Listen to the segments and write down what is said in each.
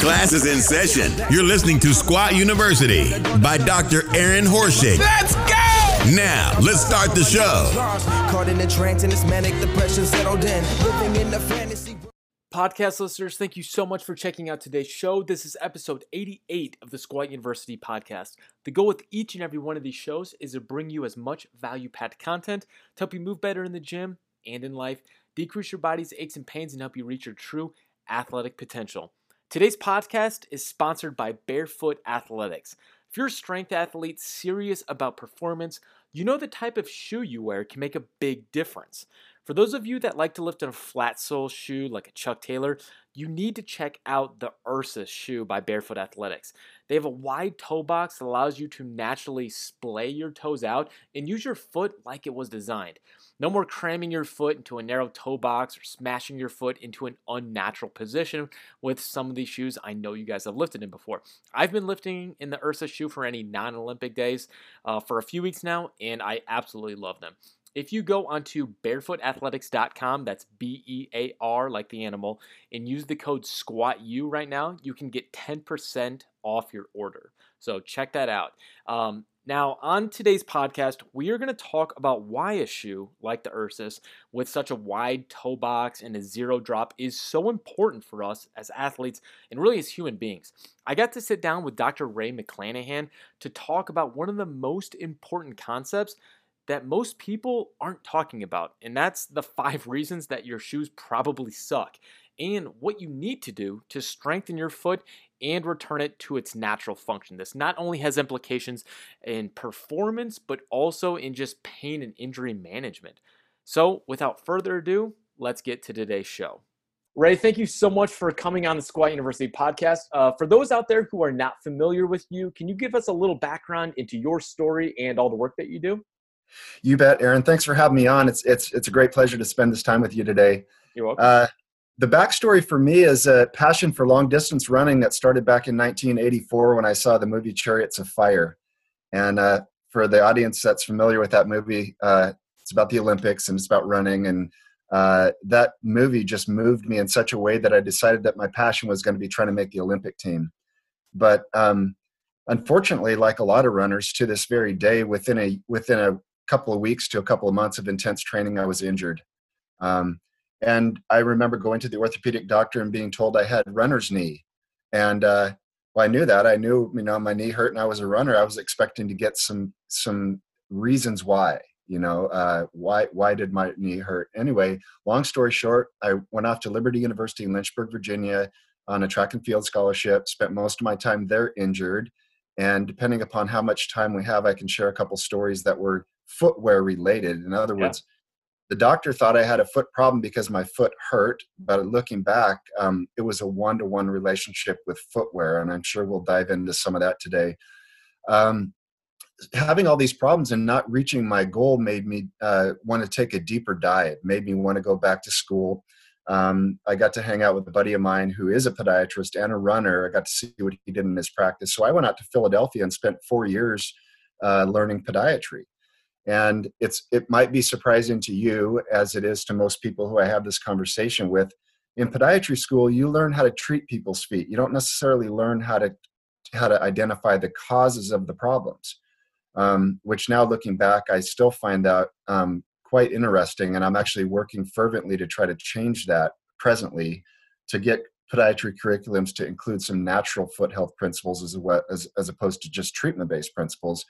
Class is in session. You're listening to Squat University by Dr. Aaron Horschig. Let's go! Now, let's start the show. Caught in a trance and this manic depression settled in. Living in the fantasy. Podcast listeners, thank you so much for checking out today's show. This is episode 88 of the Squat University podcast. The goal with each and every one of these shows is to bring you as much value packed content to help you move better in the gym and in life, decrease your body's aches and pains, and help you reach your true athletic potential. Today's podcast is sponsored by Bearfoot Athletics. If you're a strength athlete serious about performance, you know the type of shoe you wear can make a big difference. For those of you that like to lift in a flat sole shoe like a Chuck Taylor, you need to check out the Ursus shoe by Bearfoot Athletics. They have a wide toe box that allows you to naturally splay your toes out and use your foot like it was designed. No more cramming your foot into a narrow toe box or smashing your foot into an unnatural position with some of these shoes I know you guys have lifted in before. I've been lifting in the Ursus shoe for any non Olympic days uh, for a few weeks now, and I absolutely love them. If you go onto bearfootathletics.com, that's B E A R like the animal, and use the code SQUATU right now, you can get 10% off your order. So check that out. Um, now, on today's podcast, we are going to talk about why a shoe like the Ursus with such a wide toe box and a zero drop is so important for us as athletes and really as human beings. I got to sit down with Dr. Ray McClanahan to talk about one of the most important concepts that most people aren't talking about, and that's the five reasons that your shoes probably suck and what you need to do to strengthen your foot and return it to its natural function. This not only has implications in performance, but also in just pain and injury management. So, without further ado, let's get to today's show. Ray, thank you so much for coming on the Squat University podcast. Uh, for those out there who are not familiar with you, can you give us a little background into your story and all the work that you do? You bet, Aaron. Thanks for having me on. It's it's it's a great pleasure to spend this time with you today. You're welcome. Uh, the backstory for me is a passion for long distance running that started back in 1984 when I saw the movie Chariots of Fire. And uh, for the audience that's familiar with that movie, uh, it's about the Olympics and it's about running. And uh, that movie just moved me in such a way that I decided that my passion was going to be trying to make the Olympic team. But um, unfortunately, like a lot of runners, to this very day, within a within a couple of weeks to a couple of months of intense training, I was injured. Um, and I remember going to the orthopedic doctor and being told I had runner's knee. And uh, well, I knew that. I knew, you know, my knee hurt and I was a runner. I was expecting to get some some reasons why. You know, uh, why why did my knee hurt? Anyway, long story short, I went off to Liberty University in Lynchburg, Virginia, on a track and field scholarship. Spent most of my time there injured, and depending upon how much time we have, I can share a couple stories that were footwear related. In other words, the doctor thought I had a foot problem because my foot hurt, but looking back, um, it was a one to one relationship with footwear, and I'm sure we'll dive into some of that today. Um, having all these problems and not reaching my goal made me uh, want to take a deeper diet, made me want to go back to school. Um, I got to hang out with a buddy of mine who is a podiatrist and a runner. I got to see what he did in his practice. So I went out to Philadelphia and spent four years uh, learning podiatry and it's it might be surprising to you as it is to most people who i have this conversation with. In podiatry school you learn how to treat people's feet. You don't necessarily learn how to how to identify the causes of the problems um, which now looking back i still find that um, quite interesting. And i'm actually working fervently to try to change that presently to get podiatry curriculums to include some natural foot health principles as, as, as opposed to just treatment based principles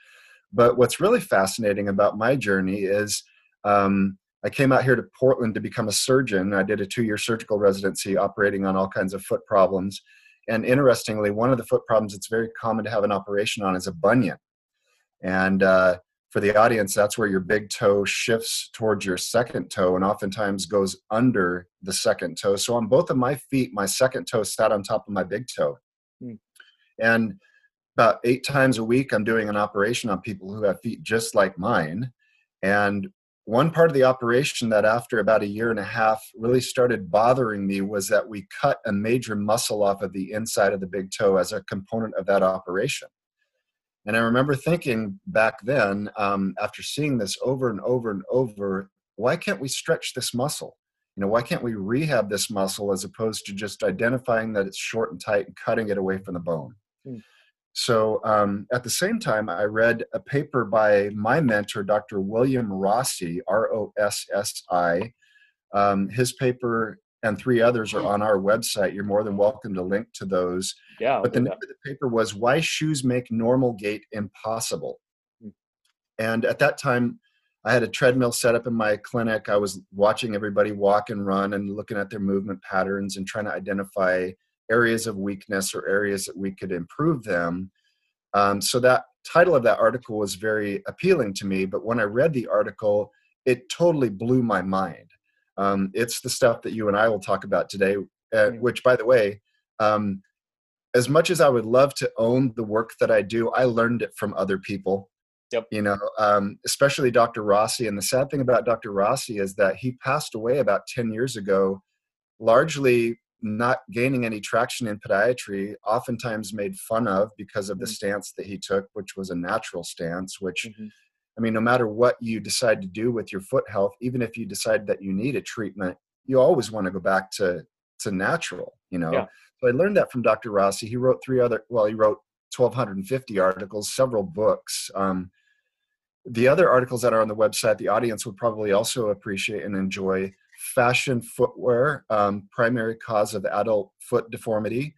but what's really fascinating about my journey is um, I came out here to Portland to become a surgeon. I did a two year surgical residency operating on all kinds of foot problems. And interestingly, one of the foot problems that's very common to have an operation on is a bunion. And uh, for the audience, that's where your big toe shifts towards your second toe and oftentimes goes under the second toe. So on both of my feet, my second toe sat on top of my big toe. Hmm. And about eight times a week i'm doing an operation on people who have feet just like mine and one part of the operation that after about a year and a half really started bothering me was that we cut a major muscle off of the inside of the big toe as a component of that operation and i remember thinking back then um, after seeing this over and over and over why can't we stretch this muscle You know, why can't we rehab this muscle as opposed to just identifying that it's short and tight and cutting it away from the bone? Mm. So um, at the same time, I read a paper by my mentor, Dr. William Rossi, R O S S I. Um, his paper and three others are on our website. You're more than welcome to link to those. Yeah. But the name of the paper was Why Shoes Make Normal Gait Impossible. Hmm. And at that time, I had a treadmill set up in my clinic. I was watching everybody walk and run and looking at their movement patterns and trying to identify areas of weakness or areas that we could improve them. Um, so that title of that article was very appealing to me. But when I read the article, it totally blew my mind. Um, it's the stuff that you and I will talk about today, uh, which, by the way, um, as much as I would love to own the work that I do, I learned it from other people. Yep. You know, um, especially Dr. Rossi. And the sad thing about Dr. Rossi is that he passed away about 10 years ago, largely not gaining any traction in podiatry, oftentimes made fun of because of the mm-hmm. stance that he took, which was a natural stance, which mm-hmm. I mean, no matter what you decide to do with your foot health, even if you decide that you need a treatment, you always want to go back to to natural, you know. Yeah. So I learned that from Dr. Rossi. He wrote three other well, he wrote 1250 articles, several books. Um, the other articles that are on the website, the audience would probably also appreciate and enjoy fashion footwear, um, primary cause of adult foot deformity,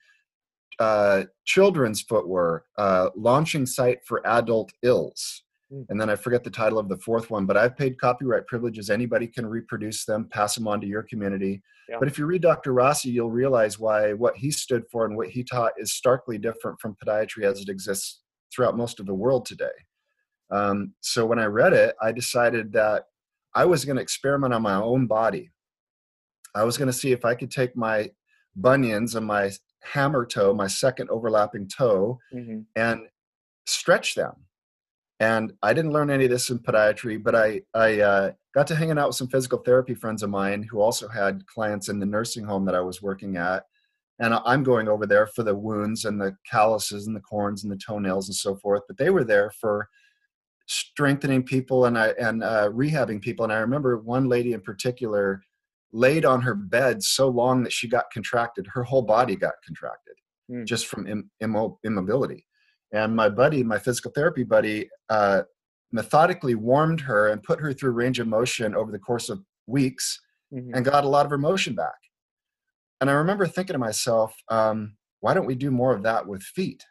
uh, children's footwear, uh, launching site for adult ills. Hmm. And then I forget the title of the fourth one, but I've paid copyright privileges. Anybody can reproduce them, pass them on to your community. Yeah. But if you read Dr. Rossi, you'll realize why what he stood for and what he taught is starkly different from podiatry as it exists throughout most of the world today. Um, so when I read it, I decided that I was going to experiment on my own body. I was going to see if I could take my bunions and my hammer toe, my second overlapping toe, mm-hmm. and stretch them. And I didn't learn any of this in podiatry, but I, I uh, got to hanging out with some physical therapy friends of mine who also had clients in the nursing home that I was working at. And I'm going over there for the wounds and the calluses and the corns and the toenails and so forth. But they were there for strengthening people and I, and uh, rehabbing people. And I remember one lady in particular laid on her bed so long that she got contracted. Her whole body got contracted mm. just from Im- immo- immobility. And my buddy, my physical therapy buddy, uh, methodically warmed her and put her through range of motion over the course of weeks mm-hmm. and got a lot of her motion back. And I remember thinking to myself, um, why don't we do more of that with feet?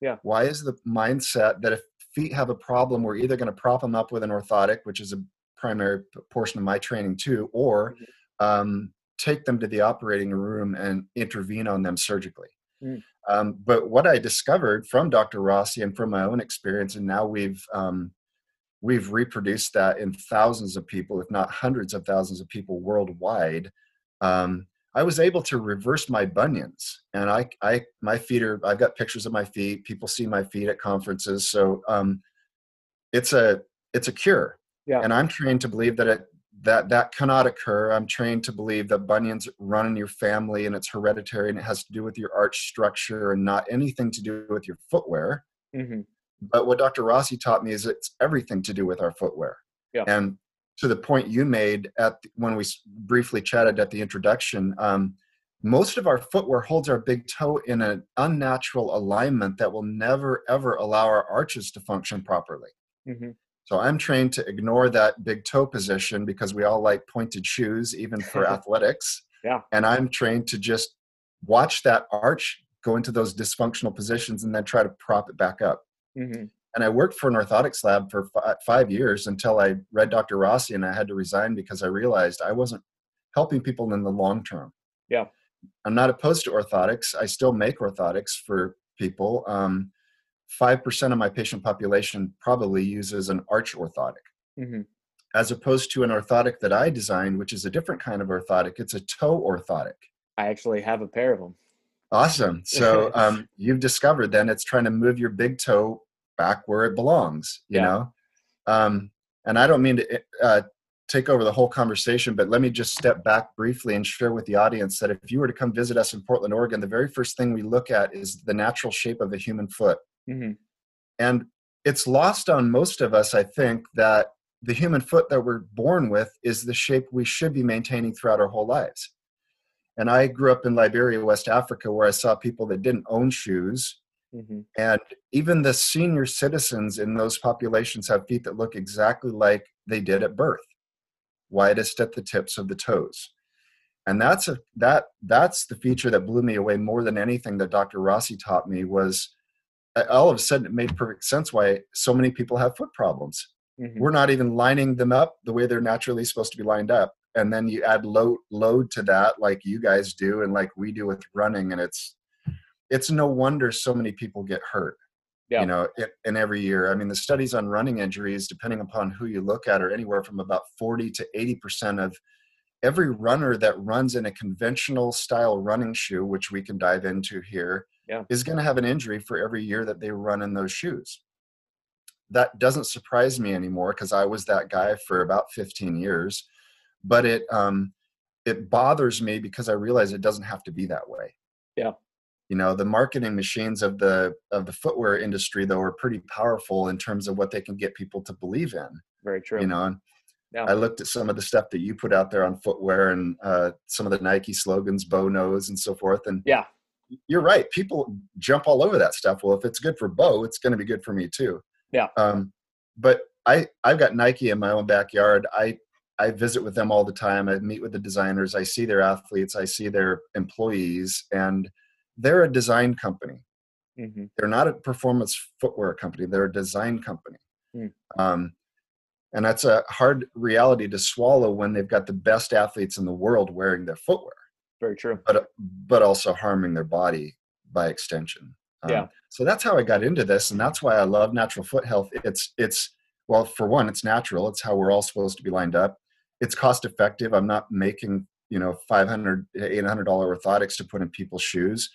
Yeah. Why is the mindset that if feet have a problem, we're either going to prop them up with an orthotic, which is a primary portion of my training too, or mm-hmm. um, take them to the operating room and intervene on them surgically. Mm. Um, but what I discovered from Dr. Rossi and from my own experience, and now we've um, we've reproduced that in thousands of people, if not hundreds of thousands of people worldwide. Um, I was able to reverse my bunions, and I, I, my feet are. I've got pictures of my feet. People see my feet at conferences, so um, it's a, it's a cure. Yeah. And I'm trained to believe that it, that that cannot occur. I'm trained to believe that bunions run in your family and it's hereditary and it has to do with your arch structure and not anything to do with your footwear. Mm-hmm. But what Dr. Rossi taught me is it's everything to do with our footwear. Yeah. And to the point you made at when we briefly chatted at the introduction, um, most of our footwear holds our big toe in an unnatural alignment that will never ever allow our arches to function properly. Mm-hmm. So I'm trained to ignore that big toe position because we all like pointed shoes, even for athletics. Yeah. And I'm trained to just watch that arch go into those dysfunctional positions and then try to prop it back up. Mm-hmm and I worked for an orthotics lab for f- five years until I read Dr. Rossi and I had to resign because I realized I wasn't helping people in the long term. Yeah. I'm not opposed to orthotics. I still make orthotics for people. Um, 5% of my patient population probably uses an arch orthotic. Mm-hmm. As opposed to an orthotic that I designed, which is a different kind of orthotic. It's a toe orthotic. I actually have a pair of them. Awesome. So um, you've discovered then it's trying to move your big toe back where it belongs you yeah. know um, and i don't mean to uh, take over the whole conversation but let me just step back briefly and share with the audience that if you were to come visit us in portland oregon the very first thing we look at is the natural shape of a human foot mm-hmm. and it's lost on most of us i think that the human foot that we're born with is the shape we should be maintaining throughout our whole lives. And I grew up in Liberia, West Africa, where I saw people that didn't own shoes. Mm-hmm. And even the senior citizens in those populations have feet that look exactly like they did at birth, widest at the tips of the toes. And that's a that that's the feature that blew me away more than anything that Dr. Rossi taught me was all of a sudden it made perfect sense why so many people have foot problems. Mm-hmm. We're not even lining them up the way they're naturally supposed to be lined up and then you add load load to that like you guys do and like we do with running and it's it's no wonder so many people get hurt yeah. you know it, and every year i mean the studies on running injuries depending upon who you look at are anywhere from about 40 to 80 percent of every runner that runs in a conventional style running shoe which we can dive into here, yeah. is going to have an injury for every year that they run in those shoes that doesn't surprise me anymore because i was that guy for about 15 years but it um it bothers me because i realize it doesn't have to be that way yeah you know the marketing machines of the of the footwear industry though are pretty powerful in terms of what they can get people to believe in very true you know yeah. i looked at some of the stuff that you put out there on footwear and uh, some of the nike slogans bo knows and so forth and yeah you're right people jump all over that stuff well if it's good for bo it's going to be good for me too yeah um, but i i've got nike in my own backyard i I visit with them all the time. I meet with the designers. I see their athletes. I see their employees, and they're a design company. Mm-hmm. They're not a performance footwear company. They're a design company. Mm. Um, and that's a hard reality to swallow when they've got the best athletes in the world wearing their footwear. Very true. But but also harming their body by extension. Um, yeah. So that's how I got into this, and that's why I love natural foot health. It's it's well, for one, it's natural. It's how we're all supposed to be lined up it's cost effective. I'm not making you know 500 800 dollar orthotics to put in people's shoes.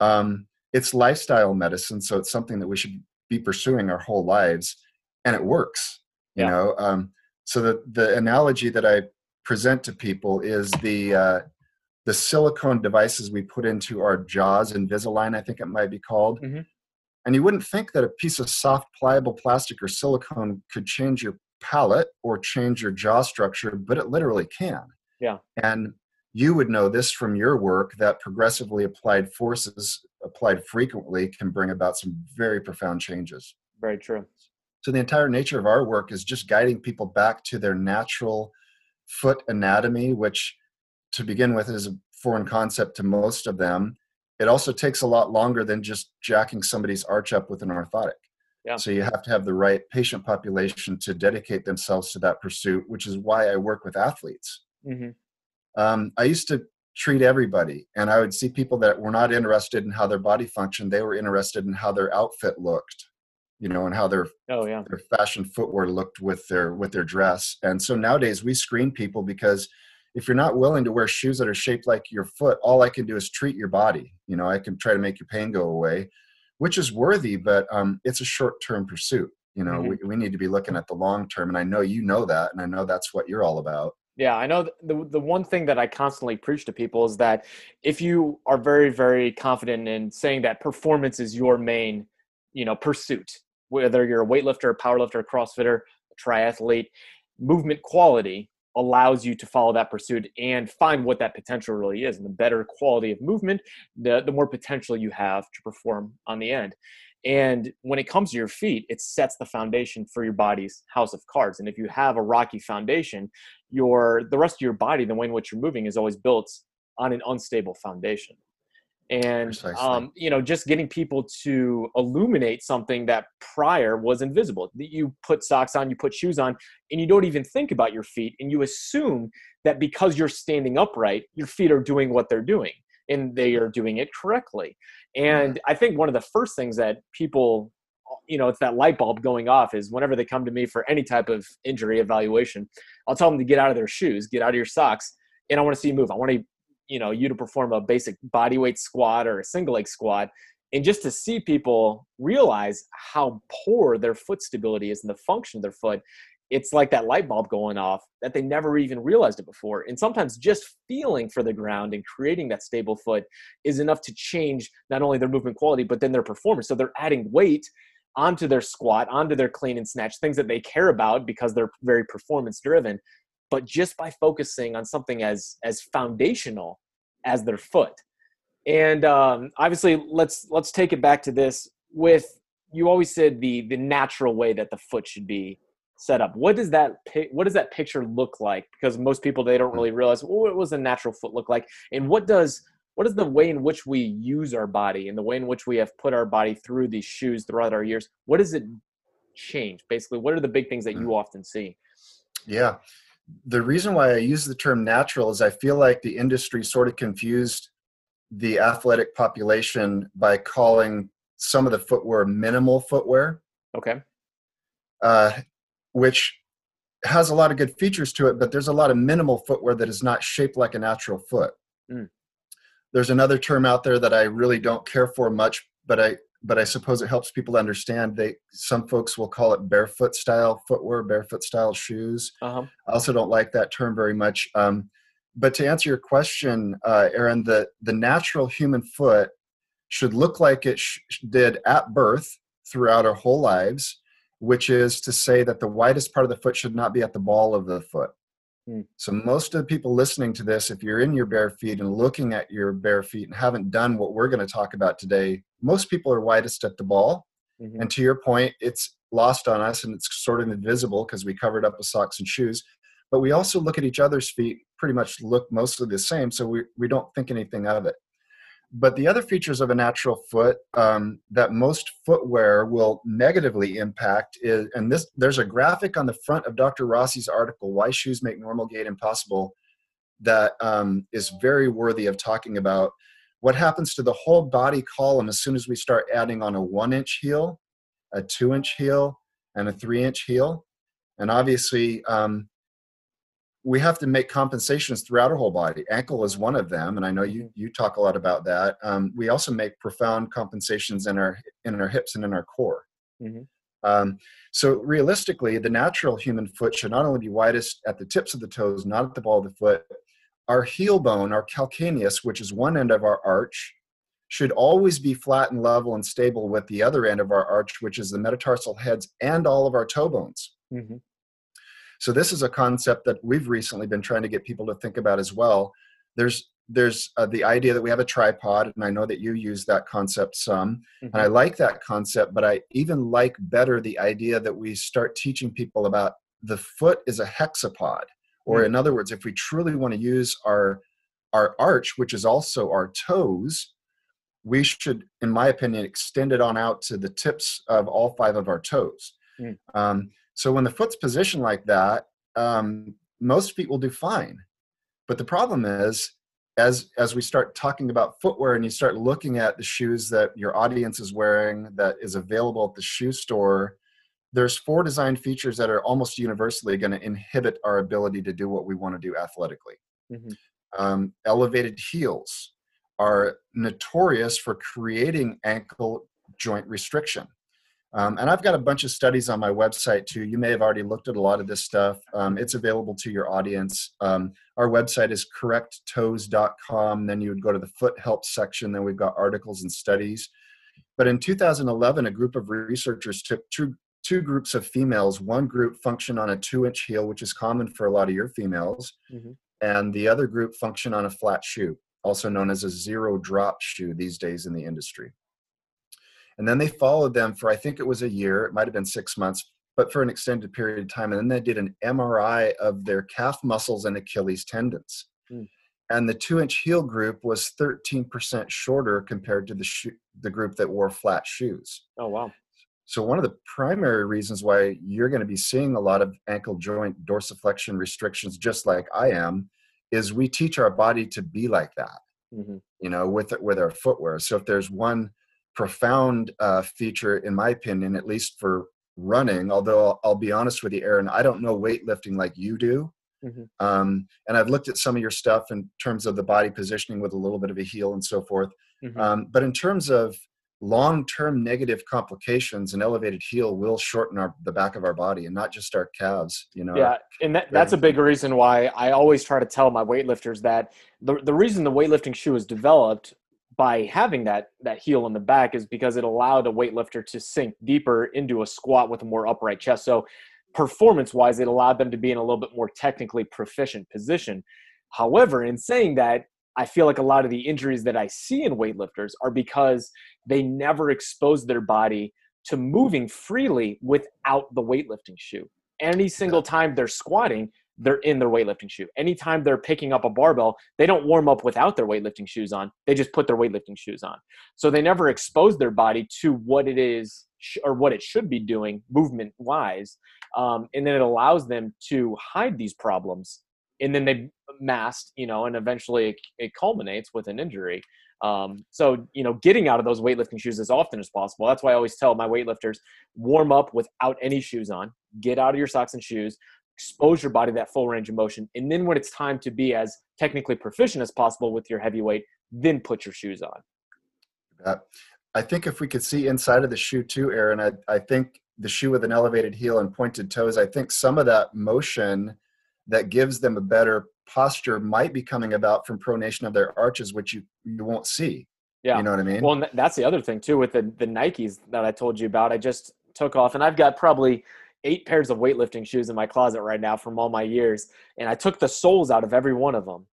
Um, it's lifestyle medicine, so it's something that we should be pursuing our whole lives, and it works. You yeah. know, um, so the the analogy that I present to people is the uh, the silicone devices we put into our jaws, Invisalign, I think it might be called. Mm-hmm. And you wouldn't think that a piece of soft, pliable plastic or silicone could change your palate or change your jaw structure, but it literally can. Yeah. And you would know this from your work that progressively applied forces applied frequently can bring about some very profound changes. Very true. So the entire nature of our work is just guiding people back to their natural foot anatomy, which to begin with is a foreign concept to most of them. It also takes a lot longer than just jacking somebody's arch up with an orthotic. Yeah. So you have to have the right patient population to dedicate themselves to that pursuit, which is why I work with athletes. Mm-hmm. Um, I used to treat everybody, and I would see people that were not interested in how their body functioned; they were interested in how their outfit looked, you know, and how their oh yeah their fashion footwear looked with their with their dress. And so nowadays we screen people because if you're not willing to wear shoes that are shaped like your foot, all I can do is treat your body. You know, I can try to make your pain go away which is worthy, but um, it's a short term pursuit. You know, mm-hmm. we, we need to be looking at the long term. And I know you know that. And I know that's what you're all about. Yeah, I know the the one thing that I constantly preach to people is that if you are very very confident in saying that performance is your main, you know, pursuit, whether you're a weightlifter, a powerlifter, a crossfitter, a triathlete, movement quality allows you to follow that pursuit and find what that potential really is. And the better quality of movement, the, the more potential you have to perform on the end. And when it comes to your feet, it sets the foundation for your body's house of cards. And if you have a rocky foundation, your the rest of your body, the way in which you're moving, is always built on an unstable foundation. And um, you know just getting people to illuminate something that prior was invisible. That you put socks on you put shoes on and you don't even think about your feet and you assume that because you're standing upright your feet are doing what they're doing and they are doing it correctly. And mm-hmm. i think one of the first things that people you know it's that light bulb going off is whenever they come to me for any type of injury evaluation i'll tell them to get out of their shoes get out of your socks and i want to see you move. I want to you know you to perform a basic body weight squat or a single leg squat and just to see people realize how poor their foot stability is and the function of their foot it's like that light bulb going off that they never even realized it before. And sometimes just feeling for the ground and creating that stable foot is enough to change not only their movement quality but then their performance. So they're adding weight onto their squat, onto their clean and snatch, things that they care about because they're very performance driven. But just by focusing on something as as foundational as their foot, and um, obviously let's let's take it back to this with you always said the the natural way that the foot should be set up. What does that what does that picture look like? Because most people they don't really realize well, what was a natural foot look like, and what does what is the way in which we use our body and the way in which we have put our body through these shoes throughout our years? What does it change? Basically, what are the big things that you mm. often see? Yeah. The reason why I use the term natural is I feel like the industry sort of confused the athletic population by calling some of the footwear minimal footwear. Okay. Uh, which has a lot of good features to it, but there's a lot of minimal footwear that is not shaped like a natural foot. Mm. There's another term out there that I really don't care for much, but I but I suppose it helps people understand. They some folks will call it barefoot style footwear, barefoot style shoes. Uh-huh. I also don't like that term very much. Um, but to answer your question, uh, Aaron, the the natural human foot should look like it sh- did at birth throughout our whole lives, which is to say that the widest part of the foot should not be at the ball of the foot. Hmm. So, most of the people listening to this, if you're in your bare feet and looking at your bare feet and haven't done what we're going to talk about today, most people are widest at the ball. Mm-hmm. And to your point, it's lost on us and it's sort of invisible because we covered up with socks and shoes. But we also look at each other's feet, pretty much look mostly the same, so we, we don't think anything of it. But the other features of a natural foot um, that most footwear will negatively impact is, and this there's a graphic on the front of Dr. Rossi's article, "Why Shoes Make Normal Gait Impossible," that um, is very worthy of talking about. What happens to the whole body column as soon as we start adding on a one-inch heel, a two-inch heel, and a three-inch heel? And obviously, um, we have to make compensations throughout our whole body. Ankle is one of them, and I know you you talk a lot about that. Um, we also make profound compensations in our in our hips and in our core. Mm-hmm. Um, so realistically, the natural human foot should not only be widest at the tips of the toes, not at the ball of the foot. Our heel bone, our calcaneus, which is one end of our arch, should always be flat and level and stable with the other end of our arch, which is the metatarsal heads and all of our toe bones. Mm-hmm. So this is a concept that we've recently been trying to get people to think about as well. There's there's uh, the idea that we have a tripod, and I know that you use that concept some, mm-hmm. and I mm-hmm. like that concept. But I even like better the idea that we start teaching people about the foot is a hexapod, or mm-hmm. in other words, if we truly want to use our our arch, which is also our toes, we should, in my opinion, extend it on out to the tips of all five of our toes. Mm. Um, so when the foot's positioned like that, um, most feet will do fine. But the problem is, as as we start talking about footwear and you start looking at the shoes that your audience is wearing that is available at the shoe store, there's four design features that are almost universally going to inhibit our ability to do what we want to do athletically. Mm-hmm. Um, elevated heels are notorious for creating ankle joint restriction. Um, and I've got a bunch of studies on my website too. You may have already looked at a lot of this stuff. Um, it's available to your audience. Um, our website is correcttoes.com. Then you would go to the foot help section. Then we've got articles and studies. But in 2011, a group of researchers took two, two groups of females. One group functioned on a two inch heel, which is common for a lot of your females. Mm-hmm. And the other group functioned on a flat shoe, also known as a zero drop shoe these days in the industry. And then they followed them for, I think it was a year, it might have been six months, but for an extended period of time. And then they did an MRI of their calf muscles and Achilles tendons. Mm. And the two inch heel group was 13% shorter compared to the, sho- the group that wore flat shoes. Oh, wow. So, one of the primary reasons why you're going to be seeing a lot of ankle joint dorsiflexion restrictions, just like I am, is we teach our body to be like that, mm-hmm. you know, with, with our footwear. So, if there's one profound uh, feature, in my opinion, at least for running. Although I'll, I'll, be honest with you, Aaron, I don't know weightlifting like you do. Mm-hmm. Um, and I've looked at some of your stuff in terms of the body positioning with a little bit of a heel and so forth. Mm-hmm. Um, but in terms of long-term negative complications, an elevated heel will shorten our the back of our body and not just our calves. You know. Yeah, and that, that's a big reason why I always try to tell my weightlifters that the the reason the weightlifting shoe is developed by having that that heel in the back is because it allowed a weightlifter to sink deeper into a squat with a more upright chest. So performance wise, it allowed them to be in a little bit more technically proficient position. However, in saying that, I feel like a lot of the injuries that I see in weightlifters are because they never expose their body to moving freely without the weightlifting shoe. Any single time they're squatting, they're in their weightlifting shoe. Anytime they're picking up a barbell, they don't warm up without their weightlifting shoes on. They just put their weightlifting shoes on. So they never expose their body to what it is or what it should be doing movement wise. Um, and then it allows them to hide these problems and then they masked, you know, and eventually it, it culminates with an injury. Um, so, you know, getting out of those weightlifting shoes as often as possible. That's why I always tell my weightlifters warm up without any shoes on, get out of your socks and shoes, expose your body that full range of motion. And then when it's time to be as technically proficient as possible with your heavyweight, then put your shoes on. Uh, I think if we could see inside of the shoe too, Aaron, I, I think the shoe with an elevated heel and pointed toes, I think some of that motion that gives them a better posture might be coming about from pronation of their arches, which you, you won't see. Yeah. You know what I mean? Well, that's the other thing too with the, the Nikes that I told you about. I just took off and I've got probably eight pairs of weightlifting shoes in my closet right now from all my years. And I took the soles out of every one of them.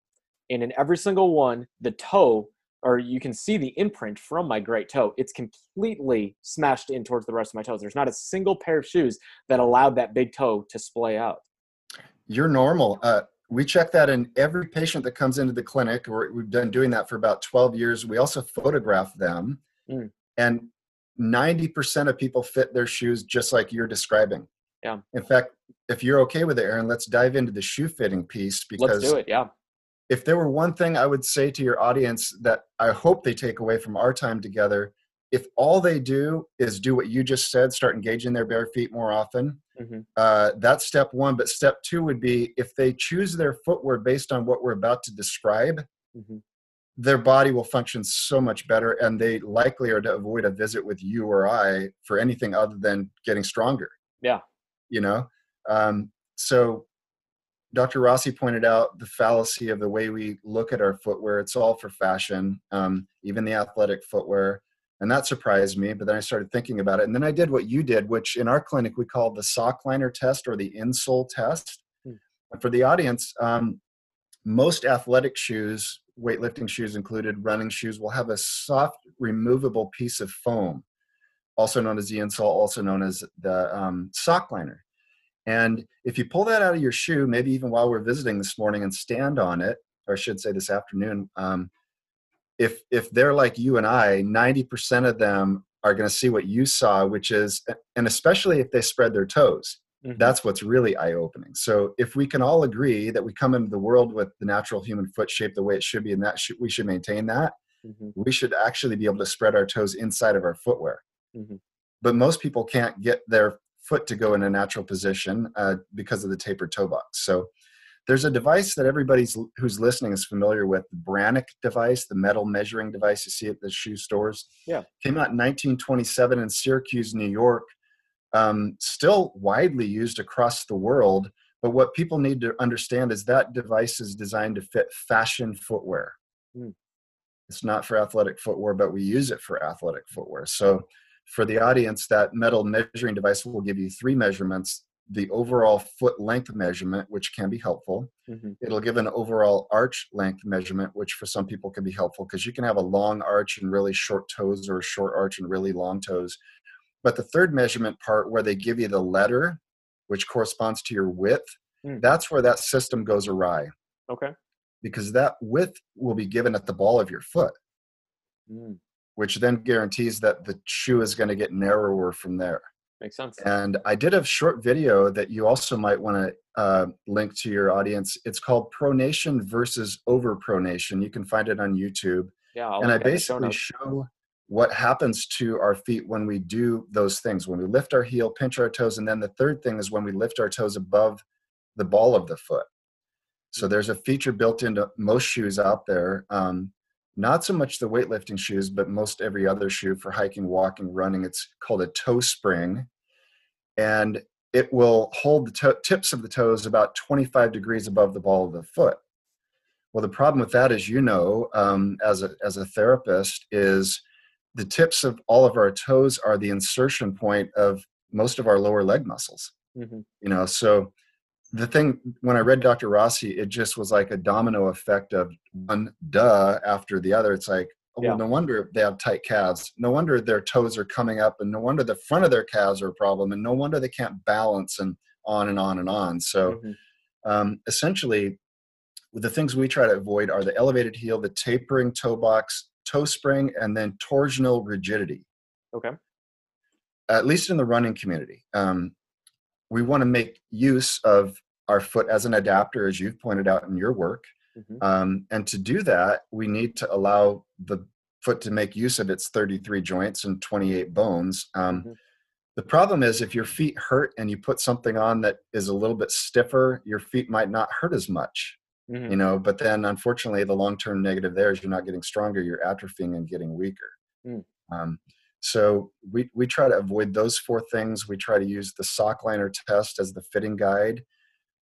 And in every single one, the toe, or you can see the imprint from my great toe, it's completely smashed in towards the rest of my toes. There's not a single pair of shoes that allowed that big toe to splay out. You're normal. Uh, we check that in every patient that comes into the clinic. Or we've been doing that for about 12 years. We also photograph them, mm. and 90% of people fit their shoes just like you're describing. Yeah. In fact, if you're okay with it, Aaron, let's dive into the shoe fitting piece because let's do it. Yeah. If there were one thing I would say to your audience that I hope they take away from our time together, if all they do is do what you just said, start engaging their bare feet more often, mm-hmm. uh, that's step one. But step two would be if they choose their footwear based on what we're about to describe, mm-hmm. their body will function so much better and they likely are to avoid a visit with you or I for anything other than getting stronger. Yeah. You know? Um, so Dr. Rossi pointed out the fallacy of the way we look at our footwear. It's all for fashion, um, even the athletic footwear and that surprised me but then i started thinking about it and then i did what you did which in our clinic we call the sock liner test or the insole test hmm. for the audience um, most athletic shoes weightlifting shoes included running shoes will have a soft removable piece of foam also known as the insole also known as the um, sock liner and if you pull that out of your shoe maybe even while we're visiting this morning and stand on it or i should say this afternoon um, if if they're like you and I, 90% of them are going to see what you saw, which is, and especially if they spread their toes, mm-hmm. that's what's really eye opening. So if we can all agree that we come into the world with the natural human foot shape the way it should be, and that should, we should maintain that, mm-hmm. we should actually be able to spread our toes inside of our footwear. Mm-hmm. But most people can't get their foot to go in a natural position uh, because of the tapered toe box. So there's a device that everybody's who's listening is familiar with, the Brannock device, the metal measuring device you see at the shoe stores. Yeah. Came out in 1927 in Syracuse, New York. Um, still widely used across the world. But what people need to understand is that device is designed to fit fashion footwear. Mm. It's not for athletic footwear, but we use it for athletic footwear. So for the audience, that metal measuring device will give you three measurements the overall foot length measurement, which can be helpful. Mm-hmm. It'll give an overall arch length measurement, which for some people can be helpful because you can have a long arch and really short toes or a short arch and really long toes. But the third measurement part, where they give you the letter, which corresponds to your width, mm. that's where that system goes awry. Okay. Because that width will be given at the ball of your foot, mm. Which then guarantees that the shoe is going to get narrower from there. Makes sense. And I did a short video that you also might want to uh, link to your audience. It's called Pronation versus Overpronation. You can find it on YouTube. Yeah, I'll and I basically show what happens to our feet when we do those things. When we lift our heel, pinch our toes, and then the third thing is when we lift our toes above the ball of the foot. So there's a feature built into most shoes out there. Um, not so much the weightlifting shoes, but most every other shoe for hiking, walking, running. It's called a toe spring. And it will hold the to- tips of the toes about 25 degrees above the ball of the foot, Well, the problem with that, as you know, um, as a as a therapist, is the tips of all of our toes are the insertion point of most of our lower leg muscles. Mm-hmm. You know, so the thing when I read Dr. Rossi, it just was like a domino effect of one duh after the other. It's like, oh, Yeah. well, no wonder they have tight calves. No wonder their toes are coming up, and no wonder the front of their calves are a problem, and no wonder they can't balance, and on and on and on. So Mhm. um, essentially, the things we try to avoid are the elevated heel, the tapering toe box, toe spring, and then torsional rigidity. Okay. At least in the running community, um, we want to make use of our foot as an adapter, as you've pointed out in your work. Mhm. Um, and to do that, we need to allow the foot to make use of its 33 joints and 28 bones. Um, Mhm. The problem is if your feet hurt and you put something on that is a little bit stiffer, your feet might not hurt as much, Mhm. you know. But then, unfortunately, the long-term negative there is you're not getting stronger, you're atrophying and getting weaker. Mm. Um, so we we try to avoid those four things. We try to use the sock liner test as the fitting guide.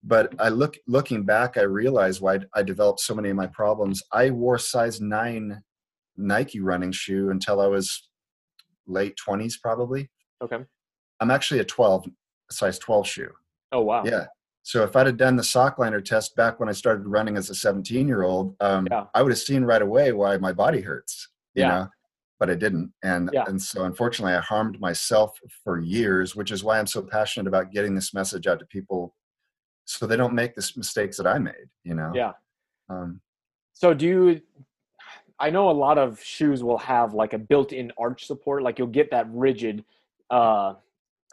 But I look looking back, I realized why I developed so many of my problems. I wore size nine Nike running shoe until I was late twenties, probably. Okay. I'm actually a 12, size 12 shoe. Oh wow. Yeah. So if I'd have done the sock liner test back when I started running as a 17 year old, um, Yeah. I would have seen right away why my body hurts. You Yeah. know, but I didn't, and Yeah. and so unfortunately, I harmed myself for years, which is why I'm so passionate about getting this message out to people, so they don't make the mistakes that I made. You know. Yeah. Um, So do you? I know a lot of shoes will have like a built-in arch support. Like you'll get that rigid, uh,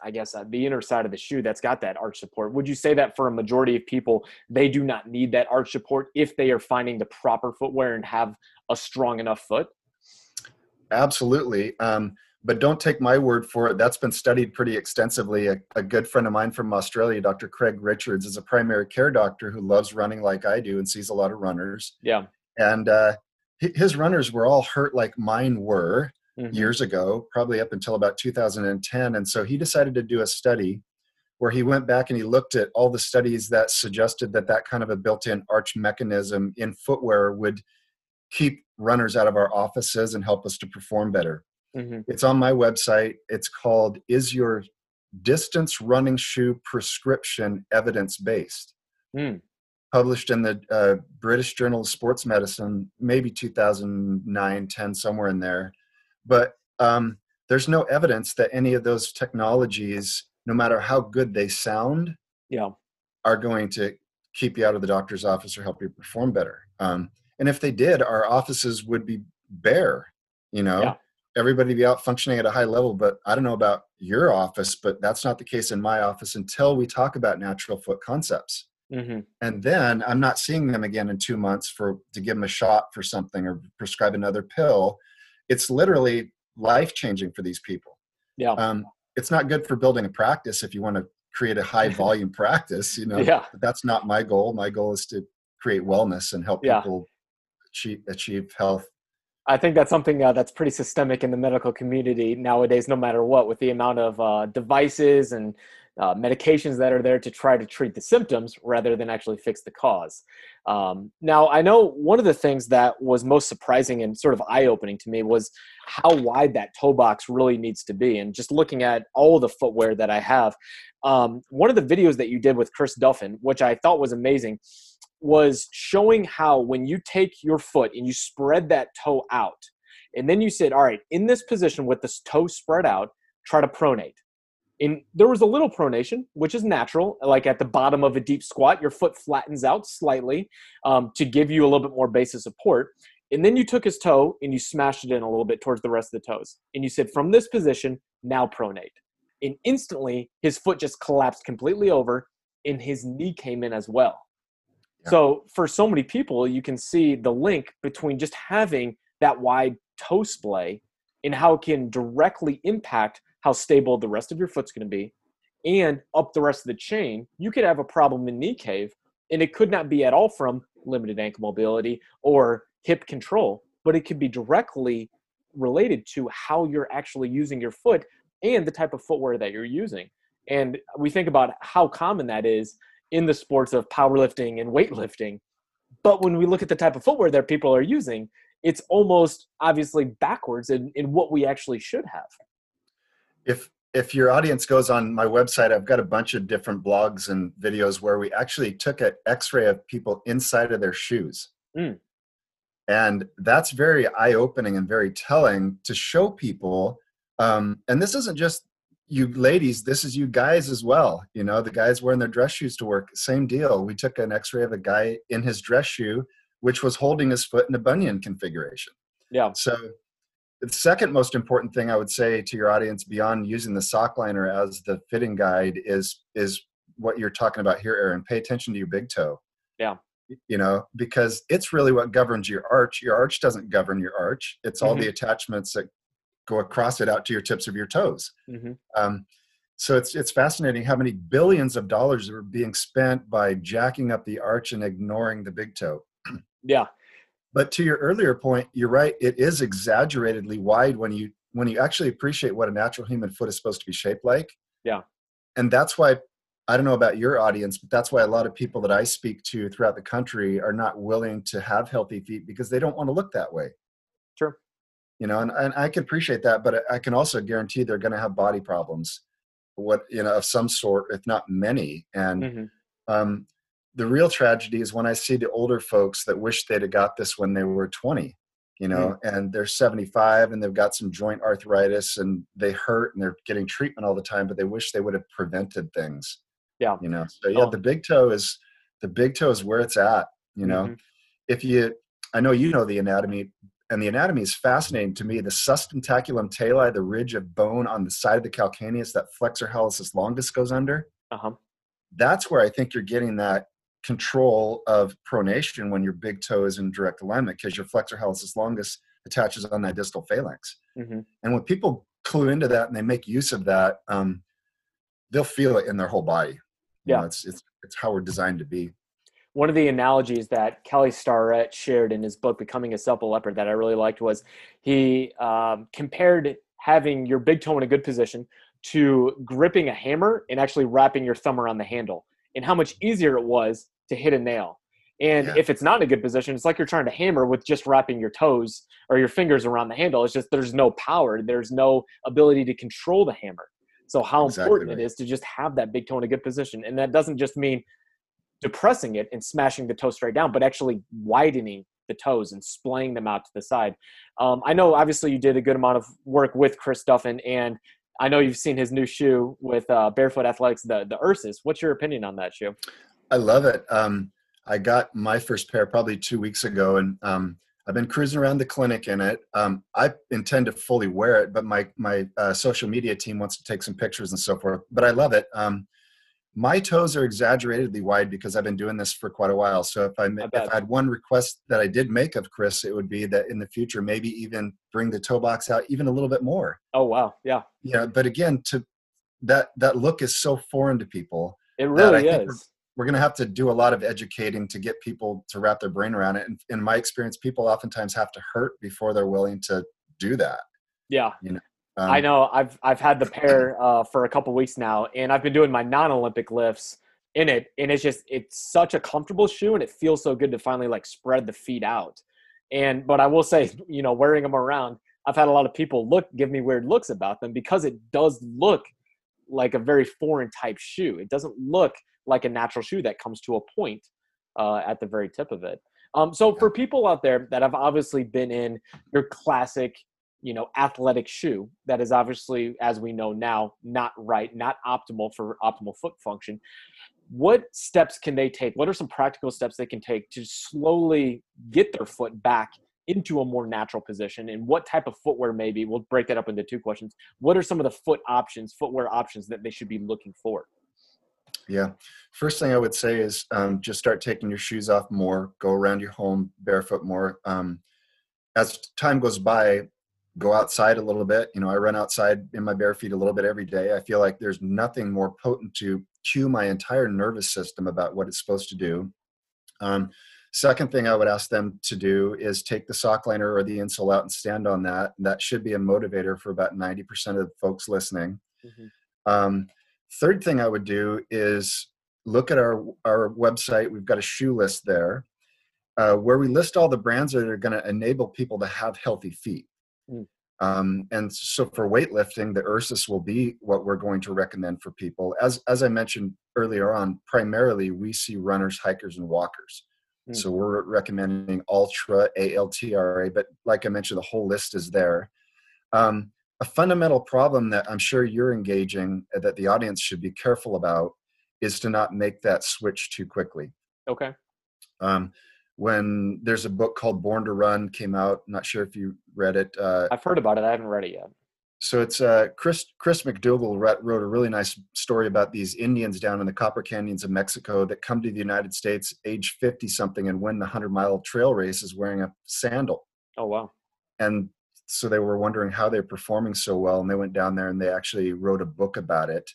I guess uh, the inner side of the shoe that's got that arch support. Would you say that for a majority of people, they do not need that arch support if they are finding the proper footwear and have a strong enough foot? Absolutely. Um, but don't take my word for it. That's been studied pretty extensively. A, a good friend of mine from Australia, Dr. Craig Richards, is a primary care doctor who loves running like I do and sees a lot of runners. Yeah. And uh, his runners were all hurt like mine were Mhm. years ago, probably up until about 2010. And so he decided to do a study where he went back and he looked at all the studies that suggested that that kind of a built-in arch mechanism in footwear would keep runners out of our offices and help us to perform better. Mhm. It's on my website. It's called Is Your Distance Running Shoe Prescription Evidence Based? Mm. Published in the uh, British Journal of Sports Medicine, maybe 2009, 10, somewhere in there. But um, there's no evidence that any of those technologies, no matter how good they sound, Yeah. are going to keep you out of the doctor's office or help you perform better. Um, and if they did, our offices would be bare. You know, Yeah. Everybody be out functioning at a high level. But I don't know about your office, but that's not the case in my office until we talk about natural foot concepts. hmm And then I'm not seeing them again in two months for to give them a shot for something or prescribe another pill. It's literally life changing for these people Yeah. um, it's not good for building a practice if you want to create a high volume practice you know Yeah. but that's not my goal my goal is to create wellness and help Yeah. people achieve, achieve health I think that's something uh, that's pretty systemic in the medical community nowadays, no matter what, with the amount of uh, devices and uh, medications that are there to try to treat the symptoms rather than actually fix the cause. Um, now, I know one of the things that was most surprising and sort of eye opening to me was how wide that toe box really needs to be. And just looking at all the footwear that I have, um, one of the videos that you did with Chris Duffin, which I thought was amazing, was showing how when you take your foot and you spread that toe out, and then you said, All right, in this position with this toe spread out, try to pronate. And there was a little pronation, which is natural. Like at the bottom of a deep squat, your foot flattens out slightly um, to give you a little bit more base of support. And then you took his toe and you smashed it in a little bit towards the rest of the toes. And you said, From this position, now pronate. And instantly, his foot just collapsed completely over and his knee came in as well. So for so many people, you can see the link between just having that wide toe splay and how it can directly impact how stable the rest of your foot's going to be and up the rest of the chain. You could have a problem in knee cave and it could not be at all from limited ankle mobility or hip control, but it could be directly related to how you're actually using your foot and the type of footwear that you're using. And we think about how common that is in the sports of powerlifting and weightlifting. But when we look at the type of footwear that people are using, it's almost obviously backwards in, in what we actually should have. If if your audience goes on my website, I've got a bunch of different blogs and videos where we actually took an X-ray of people inside of their shoes. Mm. And that's very eye-opening and very telling to show people. Um, and this isn't just you ladies, this is you guys as well. You know, the guys wearing their dress shoes to work, same deal. We took an X-ray of a guy in his dress shoe, which was holding his foot in a bunion configuration. Yeah. So the second most important thing I would say to your audience beyond using the sock liner as the fitting guide is is what you're talking about here, Aaron. Pay attention to your big toe. Yeah. You know, because it's really what governs your arch. Your arch doesn't govern your arch. It's all Mhm. the attachments that go across it out to your tips of your toes. Mm-hmm. Um, so it's it's fascinating how many billions of dollars are being spent by jacking up the arch and ignoring the big toe. Yeah. But to your earlier point, you're right. It is exaggeratedly wide when you when you actually appreciate what a natural human foot is supposed to be shaped like. Yeah. And that's why I don't know about your audience, but that's why a lot of people that I speak to throughout the country are not willing to have healthy feet because they don't want to look that way. Sure. You know, and, and I can appreciate that, but I can also guarantee they're going to have body problems, what you know, of some sort, if not many. And Mhm. um, the real tragedy is when I see the older folks that wish they'd have got this when they were 20, you know, and they're 75 and they've got some joint arthritis and they hurt and they're getting treatment all the time, but they wish they would have prevented things. Yeah. You know, so yeah, Oh. the big toe is the big toe is where it's at. You know, Mhm. if you, I know you know the anatomy, and the anatomy is fascinating to me. The sustentaculum tali, the ridge of bone on the side of the calcaneus that flexor hallucis longus goes under Uh-huh. that's where I think you're getting that control of pronation when your big toe is in direct alignment because your flexor hallucis longus attaches on that distal phalanx. Mm-hmm. And when people clue into that and they make use of that, um, they'll feel it in their whole body. You Yeah. know, it's it's it's how we're designed to be. One of the analogies that Kelly Starrett shared in his book Becoming a Supple Leopard that I really liked was he um, compared having your big toe in a good position to gripping a hammer and actually wrapping your thumb around the handle, and how much easier it was to hit a nail. And Yeah. if it's not in a good position, it's like you're trying to hammer with just wrapping your toes or your fingers around the handle. It's just there's no power, there's no ability to control the hammer. So how Exactly important right. it is to just have that big toe in a good position, and that doesn't just mean depressing it and smashing the toe straight down, but actually widening the toes and splaying them out to the side. Um, I know obviously you did a good amount of work with Chris Duffin, and I know you've seen his new shoe with uh, Bearfoot Athletics, the the Ursus. What's your opinion on that shoe? I love it. Um, I got my first pair probably two weeks ago, and um, I've been cruising around the clinic in it. Um, I intend to fully wear it, but my my uh, social media team wants to take some pictures and so forth. But I love it. Um, my toes are exaggeratedly wide because I've been doing this for quite a while. So if I bet. if I had one request that I did make of Chris, it would be that in the future maybe even bring the toe box out even a little bit more. Oh wow, yeah, yeah. but again, to that that look is so foreign to people it really is. we're going to have to do a lot of educating to get people to wrap their brain around it. And in my experience, people oftentimes have to hurt before they're willing to do that. Yeah, Um, I know. I've I've had the pair uh, for a couple weeks now, and I've been doing my non-Olympic lifts in it, and it's just it's such a comfortable shoe, and it feels so good to finally like spread the feet out. And but I will say, you know, wearing them around, I've had a lot of people look give me weird looks about them because it does look like a very foreign type shoe. It doesn't look like a natural shoe that comes to a point uh, at the very tip of it. Um, so for people out there that have obviously been in your classic you know athletic shoe that is obviously as we know now not right not optimal for optimal foot function. What steps can they take? What are some practical steps they can take to slowly get their foot back into a more natural position? And what type of footwear maybe we'll break that up into two questions. What are some of the foot options footwear options that they should be looking for? Yeah. First thing I would say is um, just start taking your shoes off more, go around your home barefoot more. Um, as time goes by, go outside a little bit. You know, I run outside in my bare feet a little bit every day. I feel like there's nothing more potent to cue my entire nervous system about what it's supposed to do. Um, second thing I would ask them to do is take the sock liner or the insole out and stand on that. That should be a motivator for about 90% of the folks listening. Um, third thing I would do is look at our our website. We've got a shoe list there, uh, where we list all the brands that are going to enable people to have healthy feet. Mm. Um, and so for weightlifting, the Ursus will be what we're going to recommend for people. As as I mentioned earlier on, primarily we see runners, hikers, and walkers. Mm. So we're recommending Ultra, ALTRA, but like I mentioned, the whole list is there. Um, a fundamental problem that I'm sure you're engaging uh, that the audience should be careful about is to not make that switch too quickly. Okay. Um, when there's a book called Born to Run came out, I'm not sure if you read it. Uh, I've heard about it. I haven't read it yet. so it's uh, Chris Chris McDougall wrote, wrote a really nice story about these Indians down in the Copper Canyons of Mexico that come to the United States age 50 something and win the 100 mile trail races wearing a sandal. Oh wow. And so they were wondering how they're performing so well, and they went down there and they actually wrote a book about it.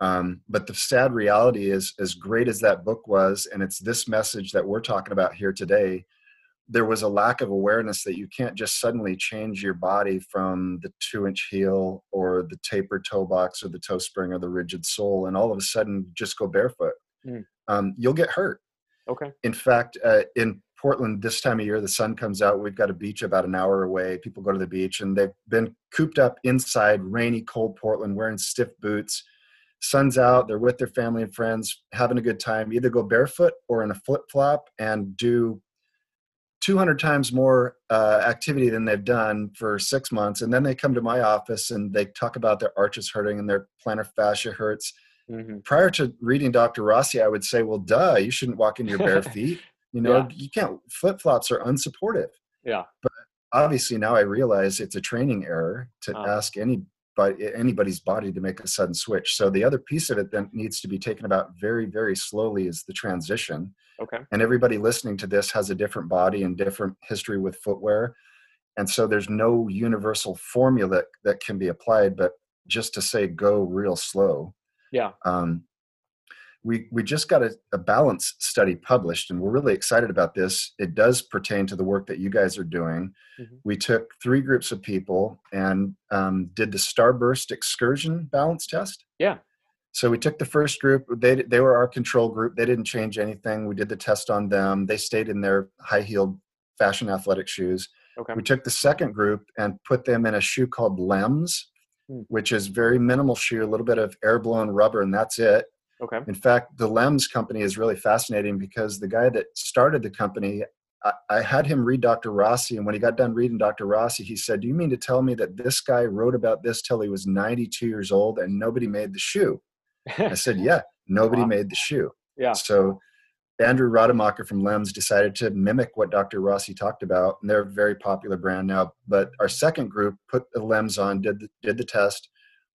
Um, but the sad reality is, as great as that book was, and it's this message that we're talking about here today, there was a lack of awareness that you can't just suddenly change your body from the two inch heel or the tapered toe box or the toe spring or the rigid sole and all of a sudden just go barefoot. Mm. Um, you'll get hurt. Okay. In fact, uh, in Portland this time of year, the sun comes out. We've got a beach about an hour away. People go to the beach and they've been cooped up inside rainy, cold Portland wearing stiff boots. Sun's out, they're with their family and friends, having a good time. Either go barefoot or in a flip flop and do 200 times more uh, activity than they've done for six months. And then they come to my office and they talk about their arches hurting and their plantar fascia hurts. hmm Prior to reading Dr. Rossi, I would say, well, duh, you shouldn't walk in your bare feet. You know, Yeah. you can't, flip flops are unsupportive. Yeah. But obviously, now I realize it's a training error to Ah. ask any but anybody's body to make a sudden switch. So the other piece of it that needs to be taken about very, very slowly is the transition Okay. and everybody listening to this has a different body and different history with footwear and so there's no universal formula that, that can be applied but just to say go real slow Yeah. um, we we just got a, a balance study published and we're really excited about this it does pertain to the work that you guys are doing Mhm. we took three groups of people and um, did the starburst excursion balance test Yeah. so we took the first group. They they were our control group. They didn't change anything. We did the test on them. They stayed in their high-heeled fashion athletic shoes. Okay. We took the second group and put them in a shoe called Lems, Hmm. which is very minimal shoe, a little bit of air-blown rubber, and that's it. Okay. In fact, the Lems company is really fascinating because the guy that started the company, I, I had him read Dr. Rossi, and when he got done reading Dr. Rossi, he said, "Do you mean to tell me that this guy wrote about this till he was 92 years old and nobody made the shoe?" I said, "Yeah, nobody Wow. made the shoe." yeah. So Andrew Rademacher from Lems decided to mimic what Dr. Rossi talked about, and they're a very popular brand now. But our second group put the Lems on, did the, did the test.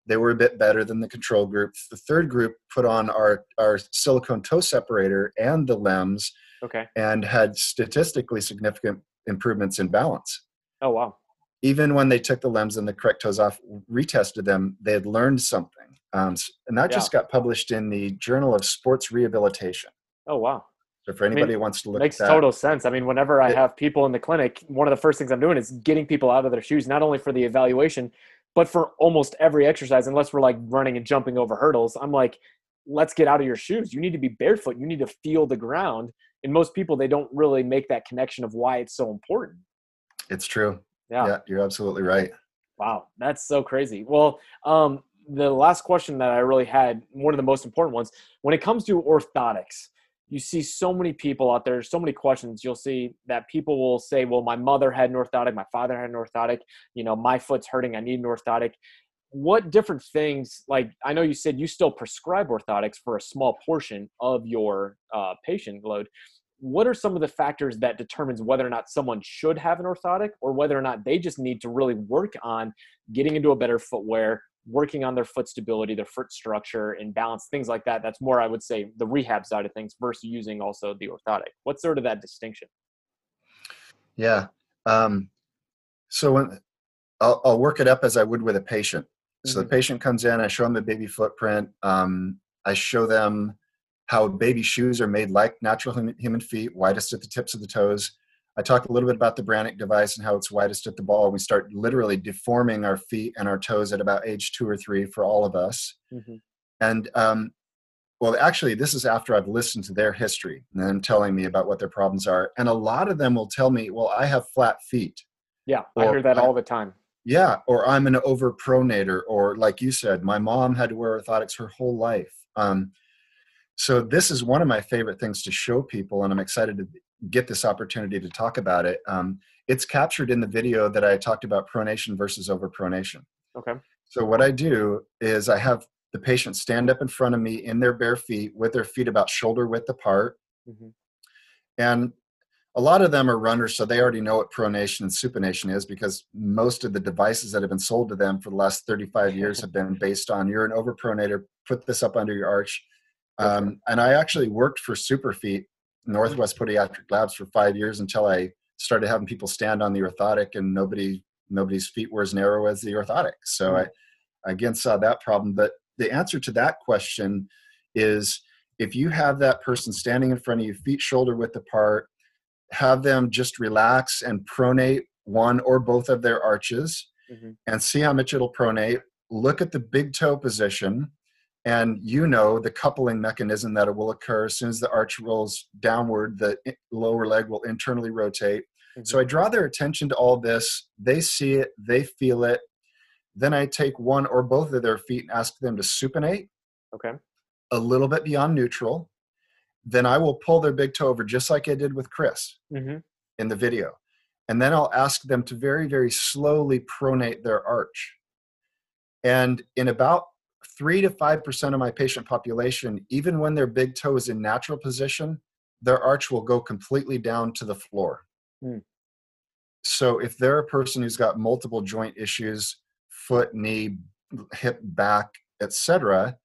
They were a bit better than the control group. The third group put on our, our silicone toe separator and the Lems Okay. and had statistically significant improvements in balance. Oh wow. Even when they took the Lems and the correct toes off, retested them, they had learned something. Um, and that just got published in the Journal of Sports Rehabilitation. Oh wow. So for anybody who wants to look Makes at that, makes total sense. I mean, whenever I It- have people in the clinic, one of the first things I'm doing is getting people out of their shoes, not only for the evaluation, but for almost every exercise, unless we're like running and jumping over hurdles. I'm like, let's get out of your shoes. You need to be barefoot. You need to feel the ground. And most people, they don't really make that connection of why it's so important. it's true. Yeah. yeah, you're absolutely right. Wow, that's so crazy. Well, um, the last question that I really had, one of the most important ones, when it comes to orthotics, you see so many people out there, so many questions. You'll see that people will say, "Well, my mother had an orthotic, my father had an orthotic. You know, my foot's hurting, I need an orthotic." What different things? Like I know you said you still prescribe orthotics for a small portion of your uh, patient load what are some of the factors that determines whether or not someone should have an orthotic or whether or not they just need to really work on getting into a better footwear working on their foot stability their foot structure and balance things like that that's more i would say the rehab side of things versus using also the orthotic what's sort of that distinction Yeah. Um, so when I'll, I'll work it up as I would with a patient. So the patient comes in, I show them the baby footprint. Um, I show them how baby shoes are made like natural human feet, widest at the tips of the toes. I talk a little bit about the Brannock device and how it's widest at the ball. We start literally deforming our feet and our toes at about age two or three for all of us. Mhm. And um, well, actually, this is after I've listened to their history and then telling me about what their problems are. And a lot of them will tell me, well, I have flat feet. Yeah, I hear that all the time. Yeah, or I'm an overpronator, or like you said, my mom had to wear orthotics her whole life. Um, so this is one of my favorite things to show people, and I'm excited to get this opportunity to talk about it. Um, it's captured in the video that I talked about pronation versus overpronation. Okay. So what I do is I have the patient stand up in front of me in their bare feet with their feet about shoulder width apart, hmm and a lot of them are runners, so they already know what pronation and supination is because most of the devices that have been sold to them for the last 35 years have been based on you're an overpronator, put this up under your arch. Um, and I actually worked for Superfeet, Northwest Podiatric Labs, for five years until I started having people stand on the orthotic, and nobody nobody's feet were as narrow as the orthotic. So I, I again saw that problem. But the answer to that question is if you have that person standing in front of you, feet shoulder width apart, have them just relax and pronate one or both of their arches hmm and see how much it'll pronate. Look at the big toe position, and you know the coupling mechanism that it will occur as soon as the arch rolls downward, the lower leg will internally rotate. So I draw their attention to all this. They see it, they feel it. Then I take one or both of their feet and ask them to supinate Okay. a little bit beyond neutral. Then I will pull their big toe over just like I did with Chris hmm in the video. And then I'll ask them to very, very slowly pronate their arch. And in about three to 5% of my patient population, even when their big toe is in natural position, their arch will go completely down to the floor. Hmm. So if they're a person who's got multiple joint issues, foot, knee, hip, back, etc.,